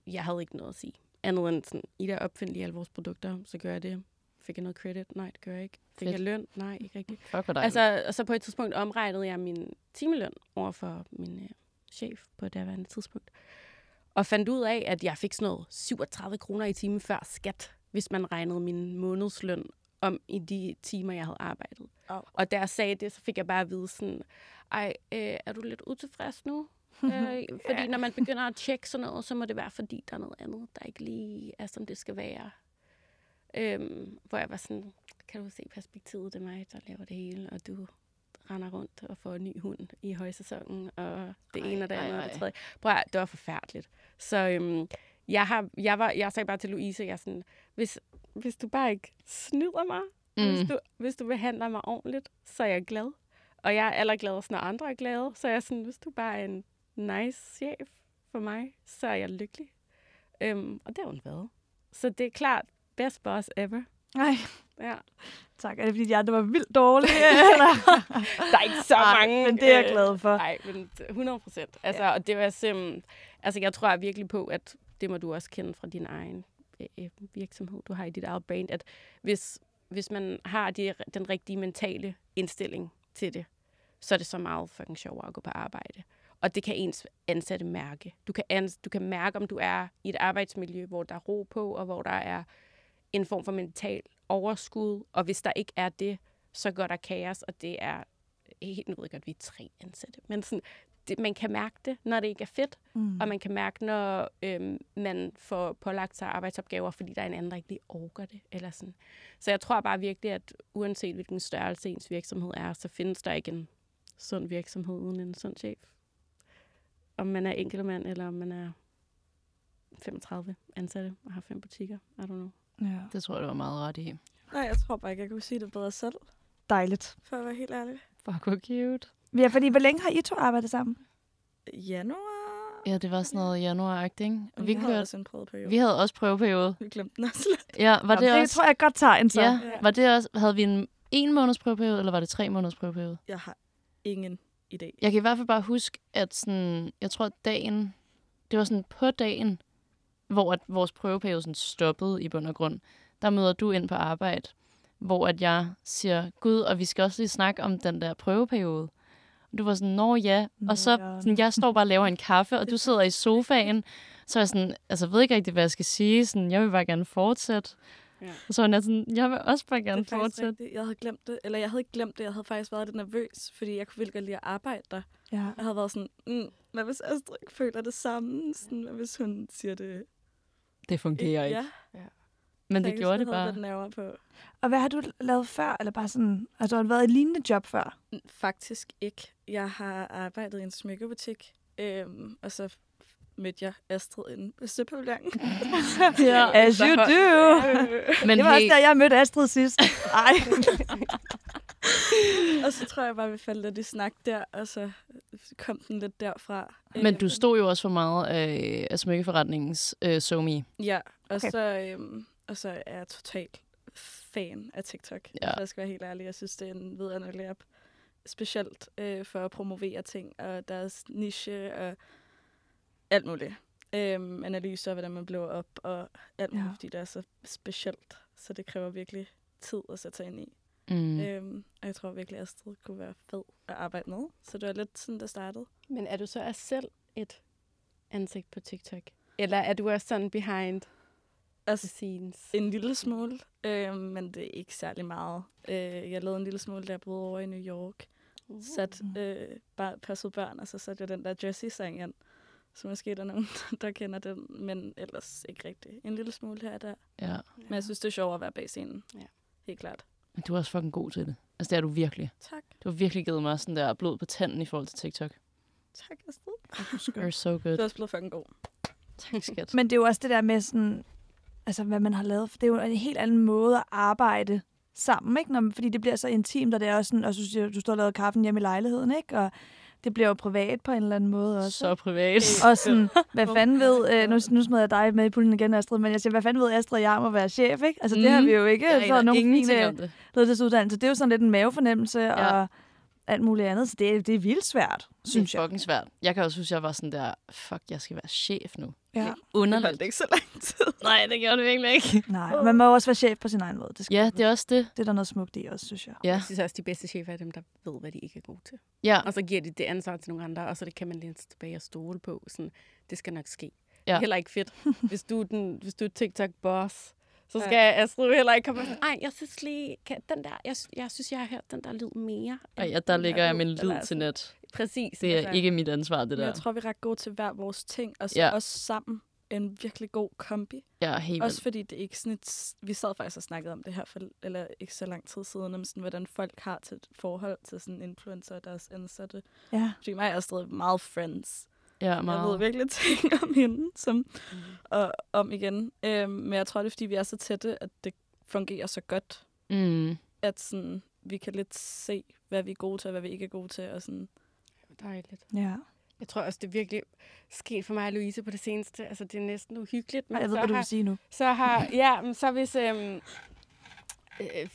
jeg havde ikke noget at sige. Andet end sådan, I der lige alle vores produkter, så gør jeg det. Fik jeg noget credit? Nej, det gør jeg ikke. Fik Fedt. jeg løn? Nej, ikke rigtigt. Fuck, dejligt. Altså, og så på et tidspunkt omregnede jeg min timeløn over for min øh, chef på det daværende tidspunkt. Og fandt ud af, at jeg fik sådan noget 37 kroner i timen før skat, hvis man regnede min månedsløn om i de timer, jeg havde arbejdet. Au. Og da jeg sagde det, så fik jeg bare at vide sådan, ej, øh, er du lidt utilfreds nu? Øh, fordi når man begynder at tjekke sådan noget, så må det være, fordi der er noget andet, der ikke lige er, som det skal være. Øhm, hvor jeg var sådan, kan du se perspektivet, det er mig, der laver det hele, og du render rundt og får en ny hund i højsæsonen, og det Ej, ene og det ej, andet og ej. det tredje. Prøv at, det var forfærdeligt. Så øhm, jeg, har, jeg, var, jeg sagde bare til Louise, jeg sådan, hvis, hvis du bare ikke snyder mig, mm. hvis, du, hvis du behandler mig ordentligt, så er jeg glad. Og jeg er allergladest, når andre er glade. Så jeg er sådan, hvis du bare er en nice chef for mig, så er jeg lykkelig. Øhm, og det har hun været. Så det er klart, best boss ever. Nej, Ja. tak. Er det fordi, de andre var vildt dårlige? eller? Der er ikke så Ej, mange. men det er jeg øh, glad for. Nej, men 100 procent. Altså, ja. og det var sim, altså, jeg tror virkelig på, at det må du også kende fra din egen øh, øh, virksomhed, du har i dit eget brand, at hvis, hvis man har de, den rigtige mentale indstilling til det, så er det så meget fucking sjovere at gå på arbejde. Og det kan ens ansatte mærke. Du kan, ans, du kan mærke, om du er i et arbejdsmiljø, hvor der er ro på, og hvor der er en form for mental overskud. Og hvis der ikke er det, så går der kaos, og det er helt, nu ved jeg godt, vi er tre ansatte, men sådan, det, man kan mærke det, når det ikke er fedt, Mm. og man kan mærke, når øhm, man får pålagt sig arbejdsopgaver, fordi der er en anden, der ikke lige orker det. Eller sådan. Så jeg tror bare virkelig, at uanset hvilken størrelse ens virksomhed er, så findes der ikke en sund virksomhed uden en sund chef. Om man er enkeltmand, eller om man er 35 ansatte og har fem butikker. I don't know. Ja. Det tror jeg, du var meget ret i. Nej, jeg tror bare ikke, jeg kunne sige det bedre selv, Dejligt. for at være helt ærlig. Fuck, hvor cute. Ja, fordi hvor længe har I to arbejdet sammen? Januar? Ja, det var sådan noget januar-agtigt, ikke? Og Vi, vi, havde kørte, også en prøveperiode. vi havde også prøveperiode. Vi glemte den også lidt. Ja, var Nå, det det også... tror jeg godt tager en så. Ja, var det også... Havde vi en en måneds prøveperiode, eller var det tre måneders prøveperiode? Jeg har ingen idé. Jeg kan i hvert fald bare huske, at sådan, jeg tror, at dagen, det var sådan på dagen, hvor at vores prøveperiode sådan stoppede i bund og grund, der møder du ind på arbejde, hvor at jeg siger, gud, og vi skal også lige snakke om den der prøveperiode. Og du var sådan, nå ja. Nå Og så, ja. sådan, jeg står bare og laver en kaffe, og du sidder i sofaen. Så er jeg sådan, altså jeg ved ikke rigtig, hvad jeg skal sige. Sådan, jeg vil bare gerne fortsætte. Ja. Og så var jeg sådan, jeg vil også bare gerne er fortsætte. rigtigt. Jeg havde glemt det. Eller jeg havde ikke glemt det. Jeg havde faktisk været lidt nervøs, fordi jeg kunne virkelig lide at arbejde der. ja. Jeg havde været sådan, mm, hvad hvis Astrid ikke føler det samme? Sådan, hvad hvis hun siger det? Det fungerer ikke. Ja, Men det gjorde det bare. på. Og hvad har du lavet før? Eller bare sådan, altså har du været i et lignende job før? Faktisk ikke. Jeg har arbejdet i en smykkebutik, øhm, og så mødte jeg Astrid inde på Søpavillonen. Ja. As you do! Men det var hey, også der, jeg mødte Astrid sidst. Ej. og så tror jeg bare, vi faldt lidt i snak der, og så kom den lidt derfra. men du Øhm, stod jo også for meget af, af smykkeforretningens øh, SoMe. Ja, og, Okay. så, øhm, og så er jeg totalt fan af TikTok. Ja. Ja. Jeg skal være helt ærlig. Jeg synes, det er en vidunderlig app. Specielt øh, for at promovere ting, og deres niche, og alt muligt. Øhm, analyser, hvordan man bliver op, og alt muligt, Ja. fordi det er så specielt. Så det kræver virkelig tid at sætte sig ind i. Mm. Øhm, og jeg tror virkelig, at Astrid kunne være fed at arbejde med. Så det var lidt sådan, det startede. Men er du så også selv et ansigt på TikTok? Eller er du også sådan behind the Altså, scenes? En lille smule, øh, men det er ikke særlig meget. Øh, jeg lavede en lille smule, da jeg boede over i New York. Uh. Sat, øh, bare passede børn, og så satte jeg den der Jessie-sang ind. Så måske er der nogen, der kender den, men ellers ikke rigtigt. En lille smule her og der. Ja. Men jeg synes, det er sjovt at være bag scenen. Ja. Helt klart. Men du er også fucking god til det. Altså, det er du virkelig. Tak. Du har virkelig givet mig sådan der blod på tanden i forhold til TikTok. Tak, Astrid. You're so Du good. er også blevet fucking god. Tak, skat. Men det er jo også det der med sådan, altså hvad man har lavet. For det er jo en helt anden måde at arbejde sammen, ikke? Når, fordi det bliver så intimt, og det er også sådan, og så du, du står og laver kaffen hjemme i lejligheden, ikke? Og det bliver jo privat på en eller anden måde også. Så privat. Og sådan, hvad fanden ved, øh, nu, nu smider jeg dig med i puljen igen, Astrid, men jeg siger, hvad fanden ved Astrid, jeg at være chef, ikke? Altså, det har Mhm. vi jo ikke. Jeg så aner nogle ingenting fine om det. er jo sådan lidt en mavefornemmelse, Ja. og alt muligt andet, så det, er- det er vildt svært, synes det er jeg. fucking svært. Jeg kan også huske, at jeg var sådan der, fuck, jeg skal være chef nu. Ja. Det Underligt. holdt ikke så lang tid. Nej, det gjorde det virkelig ikke. Nej, man må jo også være chef på sin egen måde. Det, skal, Ja, det er også det. det er der noget smukt i også, synes jeg. Ja. Jeg synes også, de bedste chefer er dem, der ved, hvad de ikke er gode til. Ja, Og så giver de det ansvar til nogle andre, og så det kan man sig tilbage og stole på. Sådan, det skal nok ske. Ja. Det er heller ikke fedt, hvis du er, den, hvis du er TikTok-boss. Så skal Ja. Astrid heller ikke komme og jeg synes lige, kan, den der, jeg, jeg synes, jeg har hørt den der lyd mere. og ja, der den lægger jeg lyd." min Eller lid sådan. til net. Præcis. Det er altså. ikke mit ansvar, det Men der. jeg tror, vi er ret gode til hver vores ting, og så Ja. også sammen en virkelig god kombi. Ja, helt Også fordi det er ikke sådan et... Vi sad faktisk og snakkede om det her for eller ikke så lang tid siden, om sådan, hvordan folk har til et forhold til sådan influencer og deres ansatte. Ja. Fordi mig og Astrid er meget friends. Ja, Jeg ved meget. virkelig ting om hende, som, Mhm. og om igen. Øhm, men jeg tror, det er, fordi vi er så tætte, at det fungerer så godt, Mm. at sådan, vi kan lidt se, hvad vi er gode til, og hvad vi ikke er gode til. Og sådan. Dejligt. Ja. Jeg tror også, det er virkelig sket for mig og Louise på det seneste. Altså, det er næsten uhyggeligt. Ej, jeg ved, så hvad du har, vil sige nu. Så har, ja, men så hvis øhm, øh,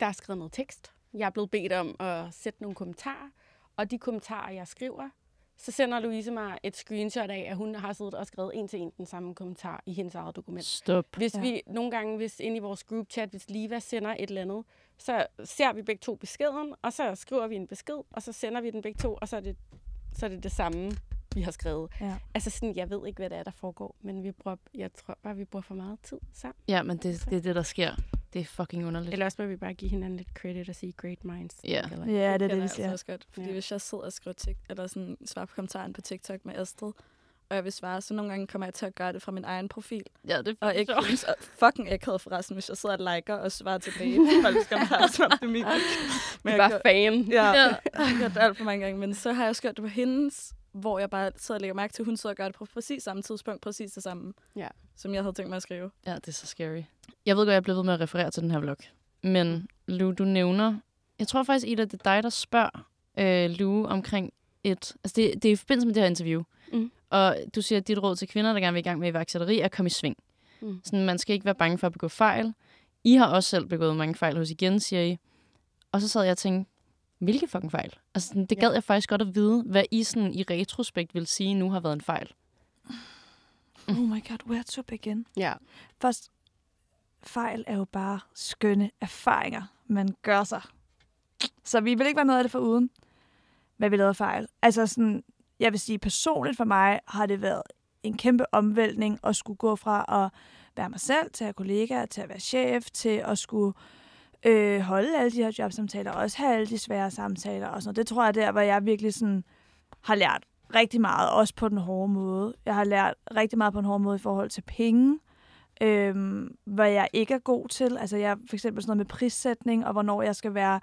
der er skrevet noget tekst, jeg er blevet bedt om at sætte nogle kommentarer, og de kommentarer, jeg skriver, så sender Louise mig et screenshot af, at hun har siddet og skrevet en til en den samme kommentar i hendes eget dokument. Stop. Hvis Ja. vi nogle gange, hvis inde i vores group chat, hvis Liva sender et eller andet, så ser vi begge to beskeden, og så skriver vi en besked, og så sender vi den begge to, og så er det så er det, det samme, vi har skrevet. Ja. Altså sådan, jeg ved ikke, hvad det er, der foregår, men vi bruger, jeg tror bare, vi bruger for meget tid sammen. Ja, men det, det er det, der sker. Det er fucking underligt. Eller også må vi bare give hinanden lidt credit og sige great minds. Ja. Eller- Ja, det er det, vi jeg siger. altså også godt. Fordi ja. hvis jeg sidder og skriver tik, eller sådan, svarer på kommentaren på TikTok med Astrid, og jeg vil svare, så nogle gange kommer jeg til at gøre det fra min egen profil. Ja, det er Og ikke sjovt. hendes. Og fucking akavet forresten, hvis jeg sidder og liker og svarer tilbage. Folk skal bare som om det er min. Men jeg bare gør- fan. Ja, Ja. jeg har gjort det alt for mange gange. Men så har jeg også gjort det på hendes, hvor jeg bare sidder og lægger mærke til, at hun sidder og gør det på præcis samme tidspunkt, præcis det samme, Ja. som jeg havde tænkt mig at skrive. Ja, det er så scary. Jeg ved godt, jeg bliver ved med at referere til den her vlog. Men Lu, du nævner... Jeg tror faktisk, Ida, det er dig, der spørger øh, Lu omkring et... Altså, det, det er i forbindelse med det her interview. Mm. Og du siger, at dit råd til kvinder, der gerne vil i gang med iværksætteri, er at komme i sving. Mm. Sådan, man skal ikke være bange for at begå fejl. I har også selv begået mange fejl hos igen, siger I. Og så sad jeg og tænkte, hvilke fucking fejl? Altså, sådan, det Ja. gad jeg faktisk godt at vide, hvad I sådan, i retrospekt vil sige, nu har været en fejl. Oh my god, where to begin? Ja. Først, fejl er jo bare skønne erfaringer, man gør sig. Så vi vil ikke være noget af det for uden, hvad vi lavede fejl. Altså sådan, jeg vil sige, personligt for mig har det været en kæmpe omvæltning at skulle gå fra at være mig selv, til at have kollegaer, til at være chef, til at skulle øh, øh, holde alle de her jobsamtaler, og også have alle de svære samtaler og sådan noget. Det tror jeg er der, hvor jeg virkelig sådan har lært rigtig meget, også på den hårde måde. Jeg har lært rigtig meget på den hårde måde i forhold til penge, øhm, hvad jeg ikke er god til. Altså jeg for eksempel sådan noget med prissætning, og hvornår jeg skal være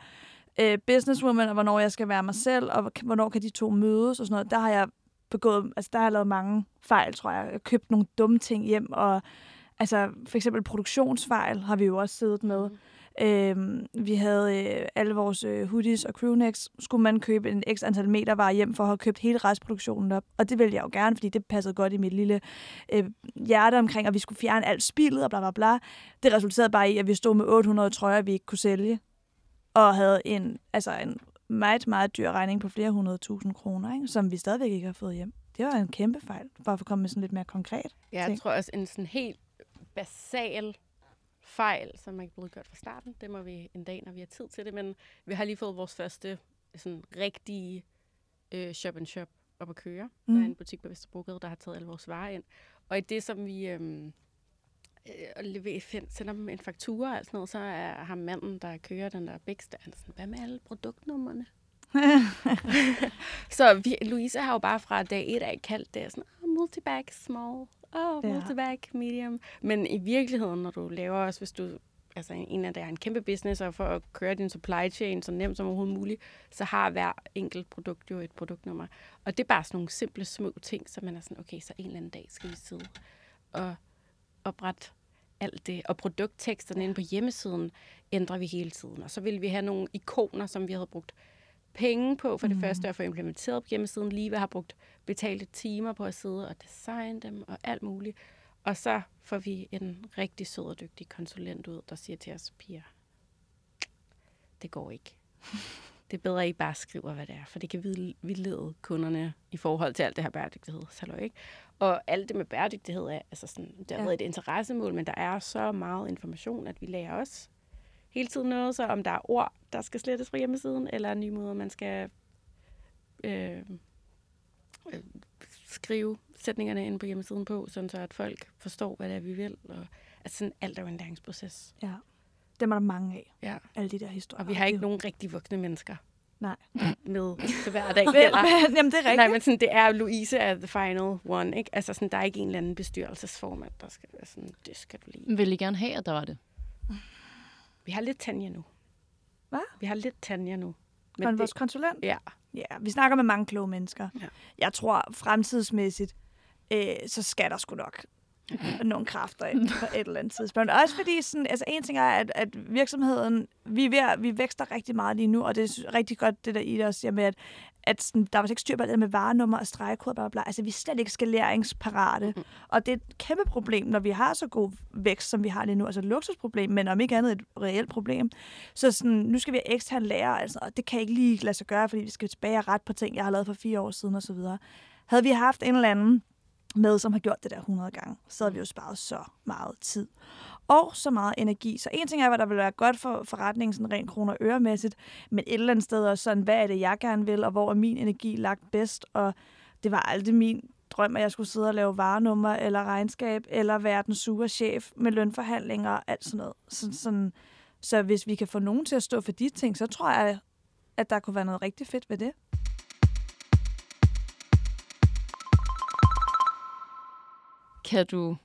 øh, businesswoman, og hvornår jeg skal være mig selv, og hvornår kan de to mødes og sådan noget. Der har jeg begået, altså der har jeg lavet mange fejl, tror jeg. Jeg har købt nogle dumme ting hjem, og altså for eksempel produktionsfejl har vi jo også siddet med. Mm. Øhm, vi havde øh, alle vores øh, hoodies og crewnecks. Skulle man købe en x antal meter varer hjem for at have købt hele restproduktionen op. Og det ville jeg jo gerne, fordi det passede godt i mit lille øh, hjerte omkring, at vi skulle fjerne alt spillet og bla bla bla. Det resulterede bare i, at vi stod med 800 trøjer, vi ikke kunne sælge. Og havde en, altså en meget, meget dyr regning på flere hundrede tusind kroner, ikke? som vi stadigvæk ikke har fået hjem. Det var en kæmpe fejl, bare for at komme med sådan lidt mere konkret. Ja, jeg ting. tror også, en sådan helt basal fejl, som man ikke blevet gjort fra starten, det må vi en dag, når vi har tid til det, men vi har lige fået vores første sådan rigtige øh, shop and shop op at køre. Mm. Der er Mm. en butik på Vesterbrogade, der har taget alle vores varer ind. Og i det, som vi øh, find, sender dem en faktura og alt sådan noget, så er ham manden, der kører den der Bix, der er sådan, hvad med alle produktnummerne? så vi, Louise har jo bare fra dag et af kaldt det sådan, oh, multibag small, oh, Ja. multibag medium. Men i virkeligheden, når du laver også, hvis du altså en, af der er en kæmpe business, og for at køre din supply chain så nemt som overhovedet muligt, så har hver enkelt produkt jo et produktnummer. Og det er bare sådan nogle simple, små ting, så man er sådan, okay, så en eller anden dag skal vi sidde og oprette alt det. Og produktteksterne inde på hjemmesiden ændrer vi hele tiden. Og så vil vi have nogle ikoner, som vi havde brugt penge på for det Mhm. første at få implementeret på hjemmesiden. Lige har brugt betalte timer på at sidde og designe dem og alt muligt. Og så får vi en rigtig sød og dygtig konsulent ud, der siger til os, piger, det går ikke. Det er bedre, at I bare skriver, hvad det er, for det kan vildlede kunderne i forhold til alt det her bæredygtighed. Så ikke? Og alt det med bæredygtighed er, altså sådan, det har Ja. ja. været et interessemål, men der er så meget information, at vi lærer os hele tiden noget, så om der er ord, der skal slettes fra hjemmesiden, eller nye måder, man skal øh, øh, skrive sætningerne ind på hjemmesiden på, sådan så at folk forstår, hvad det er, vi vil. Og, altså sådan, alt er jo en læringsproces. Ja. Dem er der mange af, Ja. alle de der historier. Og vi har ikke nogen rigtig voksne mennesker Nej. med til hver dag. Men- jamen, det er rigtigt. Nej, men sådan, det er Louise er the final one, ikke? Altså sådan, der er ikke en eller anden bestyrelsesformand, der skal være sådan, det skal du lige. Vil I gerne have, at der var det? Vi har lidt Tanja nu. Hvad? Vi har lidt Tanja nu. Men vores konsulent? Ja. Ja, vi snakker med mange kloge mennesker. Ja. Jeg tror fremtidsmæssigt, øh, så skal der sgu nok nogle kræfter ind på et eller andet tidspunkt. Også fordi, sådan, altså en ting er, at, at virksomheden, vi, er ved, vi vækster rigtig meget lige nu, og det er rigtig godt, det der Ida også siger med, at, at sådan, der er faktisk ikke styr på det med varenummer og stregkode, bla, bla, bla. Altså, vi er slet ikke skaleringsparate. Mm. Og det er et kæmpe problem, når vi har så god vækst, som vi har lige nu. Altså et luksusproblem, men om ikke andet et reelt problem. Så sådan, nu skal vi have ekstern lærer, altså, og det kan ikke lige lade sig gøre, fordi vi skal tilbage og ret på ting, jeg har lavet for fire år siden osv. Havde vi haft en eller anden med, som har gjort det der 100 gange, så havde vi jo sparet så meget tid og så meget energi. Så en ting er, hvad der vil være godt for forretningen, sådan rent kroner og øremæssigt, men et eller andet sted også sådan, hvad er det, jeg gerne vil, og hvor er min energi lagt bedst, og det var aldrig min drøm, at jeg skulle sidde og lave varenummer eller regnskab, eller være den sure chef med lønforhandlinger og alt sådan noget. Så, sådan, så hvis vi kan få nogen til at stå for de ting, så tror jeg, at der kunne være noget rigtig fedt ved det. Kan du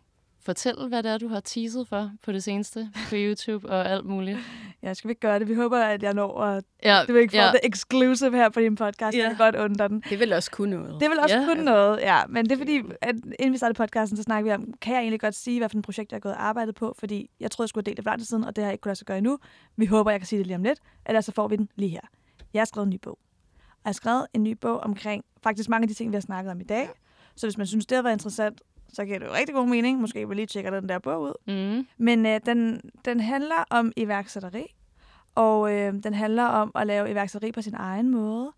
fortælle, hvad det er, du har teaset for på det seneste på YouTube og alt muligt? Ja, skal vi ikke gøre det? Vi håber, at jeg når at... Ja, du vil ikke få ja. det exclusive her på din podcast. Ja. Jeg kan godt undre den. Det vil også kunne noget. Det vil også Ja. kunne noget, ja. Men det er fordi, at inden vi startede podcasten, så snakkede vi om, kan jeg egentlig godt sige, hvad for et projekt, jeg har gået og arbejdet på? Fordi jeg troede, jeg skulle have delt det for lang tid siden, og det har jeg ikke kunnet lade sig gøre endnu. Vi håber, jeg kan sige det lige om lidt. Ellers så får vi den lige her. Jeg har skrevet en ny bog. Og jeg har skrevet en ny bog omkring faktisk mange af de ting, vi har snakket om i dag. Så hvis man synes, det har været interessant, så giver det jo rigtig god mening. Måske vil lige tjekke den der bog ud. Mm. Men øh, den, den handler om iværksætteri, og øh, den handler om at lave iværksætteri på sin egen måde.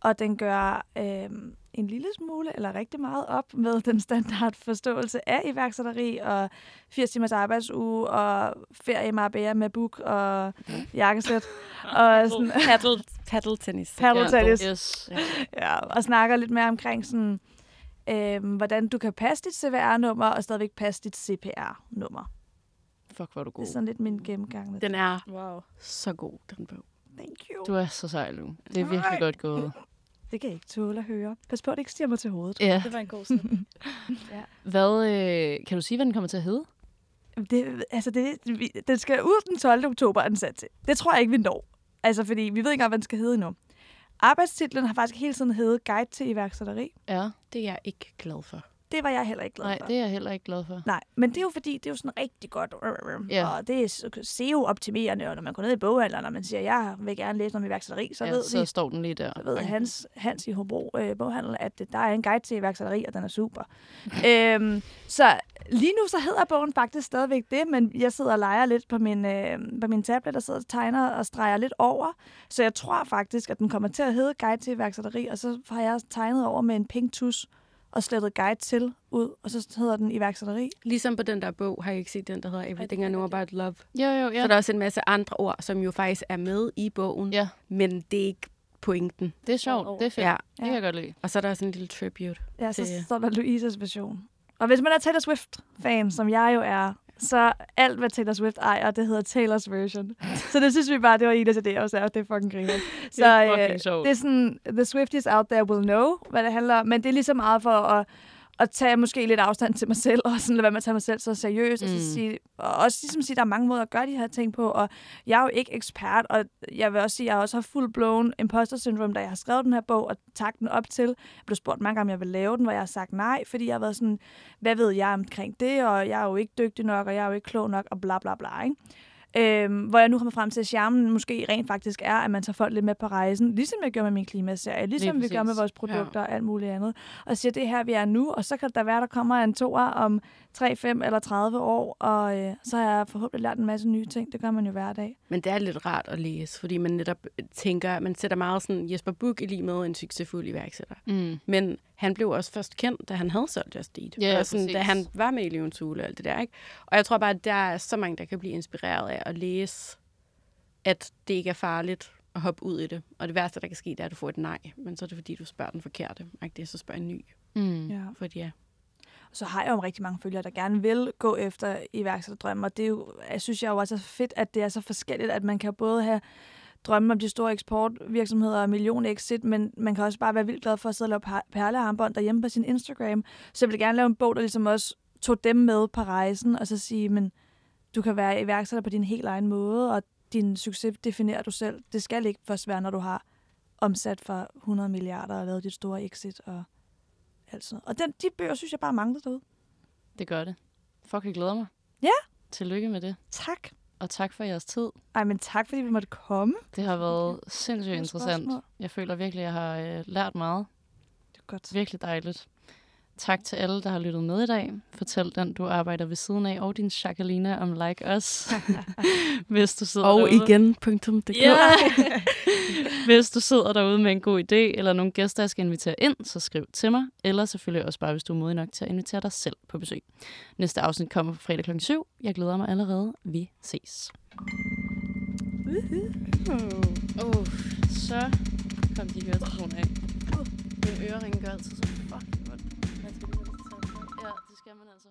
Og den gør øh, en lille smule, eller rigtig meget op med den standard forståelse af iværksætteri, og 80 timers arbejdsuge, og ferie i Marbella med book og jakkesæt. og sådan, Paddle, paddle tennis. Paddle tennis. Yes. Ja, og snakker lidt mere omkring sådan, øh, hvordan du kan passe dit CVR-nummer, og stadigvæk passe dit CPR-nummer. Fuck, hvor er du Det god. er sådan lidt min gennemgang. Den er Wow. så god, den bog. Thank you. Du er så sej, Lu. Det er virkelig Nej. godt gået. Det kan jeg ikke tåle at høre. Pas på, at det ikke stiger mig til hovedet. Ja. Det var en god snit. Hvad, øh, kan du sige, hvad den kommer til at hedde? Det, altså det, vi- den skal ud den 12. oktober, er den sat til. Det tror jeg ikke, vi når. Altså, fordi vi ved ikke engang, hvad den skal hedde endnu. Arbejdstitlen har faktisk hele tiden heddet Guide til iværksætteri. Ja. Det er jeg ikke glad for. Det var jeg heller ikke glad Nej, for. det er jeg heller ikke glad for. Nej, men det er jo fordi, det er jo sådan rigtig godt, Ja. og det er SEO-optimerende, og når man går ned i boghandleren, og man siger, jeg vil gerne læse om iværksætteri, så ja, ved så vi, står den lige der. så ved Hans, Hans i Hobro øh, boghandel, at øh, der er en guide til iværksætteri, og den er super. øhm, så lige nu så hedder bogen faktisk stadigvæk det, men jeg sidder og leger lidt på min, øh, på min tablet, og sidder og tegner og streger lidt over. Så jeg tror faktisk, at den kommer til at hedde Guide til iværksætteri, og så har jeg tegnet over med en pink tus og slettet guide til ud, og så hedder den iværksætteri. Ligesom på den der bog, har jeg ikke set den, der hedder Everything I Know About Love. Jo, jo, Ja. Så er der også en masse andre ord, som jo faktisk er med i bogen, Ja. men det er ikke pointen. Det er sjovt. Det er fedt. Ja. Det kan jeg godt lide. Og så er der også en lille tribute. Ja, så til- står der Louises version. Og hvis man er Taylor Swift-fan, som jeg jo er, så alt, hvad Taylor Swift ejer, det hedder Taylors version. så det synes vi bare, det var Idas idé også, og det er fucking griner. Så er fucking øh, det er sådan, the Swifties out there will know, hvad det handler om, men det er lige så meget for at, at tage måske lidt afstand til mig selv, og sådan lade være med at tage mig selv så seriøst, mm. og, Mm. så sige, og også ligesom sige, at der er mange måder at gøre de her ting på, og jeg er jo ikke ekspert, og jeg vil også sige, at jeg også har full-blown imposter syndrome, da jeg har skrevet den her bog, og tagt den op til. Jeg blev spurgt mange gange, om jeg vil lave den, hvor jeg har sagt nej, fordi jeg har været sådan, hvad ved jeg omkring det, og jeg er jo ikke dygtig nok, og jeg er jo ikke klog nok, og bla bla bla, ikke? Øhm, hvor jeg nu kommer frem til, at charmen måske rent faktisk er, at man tager folk lidt med på rejsen, ligesom jeg gør med min klimaserie, ligesom vi gør med vores produkter og alt muligt andet, og siger, det er her, vi er nu, og så kan der være, der kommer en toer om 3, 5 eller 30 år, og øh, så har jeg forhåbentlig lært en masse nye ting. Det gør man jo hver dag. Men det er lidt rart at læse, fordi man netop tænker, man sætter meget sådan Jesper Buch i lige med en succesfuld iværksætter. Mm. Men han blev også først kendt, da han havde solgt Just Eat. Ja, og sådan, da præcis. han var med i Løvens Hule og alt det der. Ikke? Og jeg tror bare, at der er så mange, der kan blive inspireret af at læse, at det ikke er farligt at hoppe ud i det. Og det værste, der kan ske, det er, at du får et nej. Men så er det, fordi du spørger den forkerte. Ikke? Så spørger en ny. Mm. Ja. Fordi ja. Og så har jeg jo rigtig mange følgere, der gerne vil gå efter iværksætterdrømme, og det er jo, jeg synes jeg jo også er fedt, at det er så forskelligt, at man kan både have drømme om de store eksportvirksomheder og million exit, men man kan også bare være vildt glad for at sidde og lave per- perlearmbånd derhjemme på sin Instagram. Så jeg vil gerne lave en bog, der ligesom også tog dem med på rejsen, og så sige, men du kan være iværksætter på din helt egen måde, og din succes definerer du selv. Det skal ikke først være, når du har omsat for 100 milliarder og lavet dit store exit og alt sådan. Og den, de bøger, synes jeg bare mangler derude. Det gør det. Fuck, jeg glæder mig. Ja. Tillykke med det. Tak. Og tak for jeres tid. Ej, men tak, fordi vi måtte komme. Det har været sindssygt interessant. Jeg føler virkelig, at jeg har øh, lært meget. Det er godt. Virkelig dejligt. Tak til alle, der har lyttet med i dag. Fortæl den, du arbejder ved siden af, og din Jacqueline om Like Us, hvis du sidder Og derude. igen.dk. Ja. hvis du sidder derude med en god idé, eller nogle gæster, jeg skal invitere ind, så skriv til mig. Eller selvfølgelig også bare, hvis du er modig nok til at invitere dig selv på besøg. Næste afsnit kommer på fredag kl. 7. Jeg glæder mig allerede. Vi ses. Uh, så kom de høretelefoner af. Min øreringe gør altid så fucking godt. Man skal lige have det til tage Ja, det skal man altså.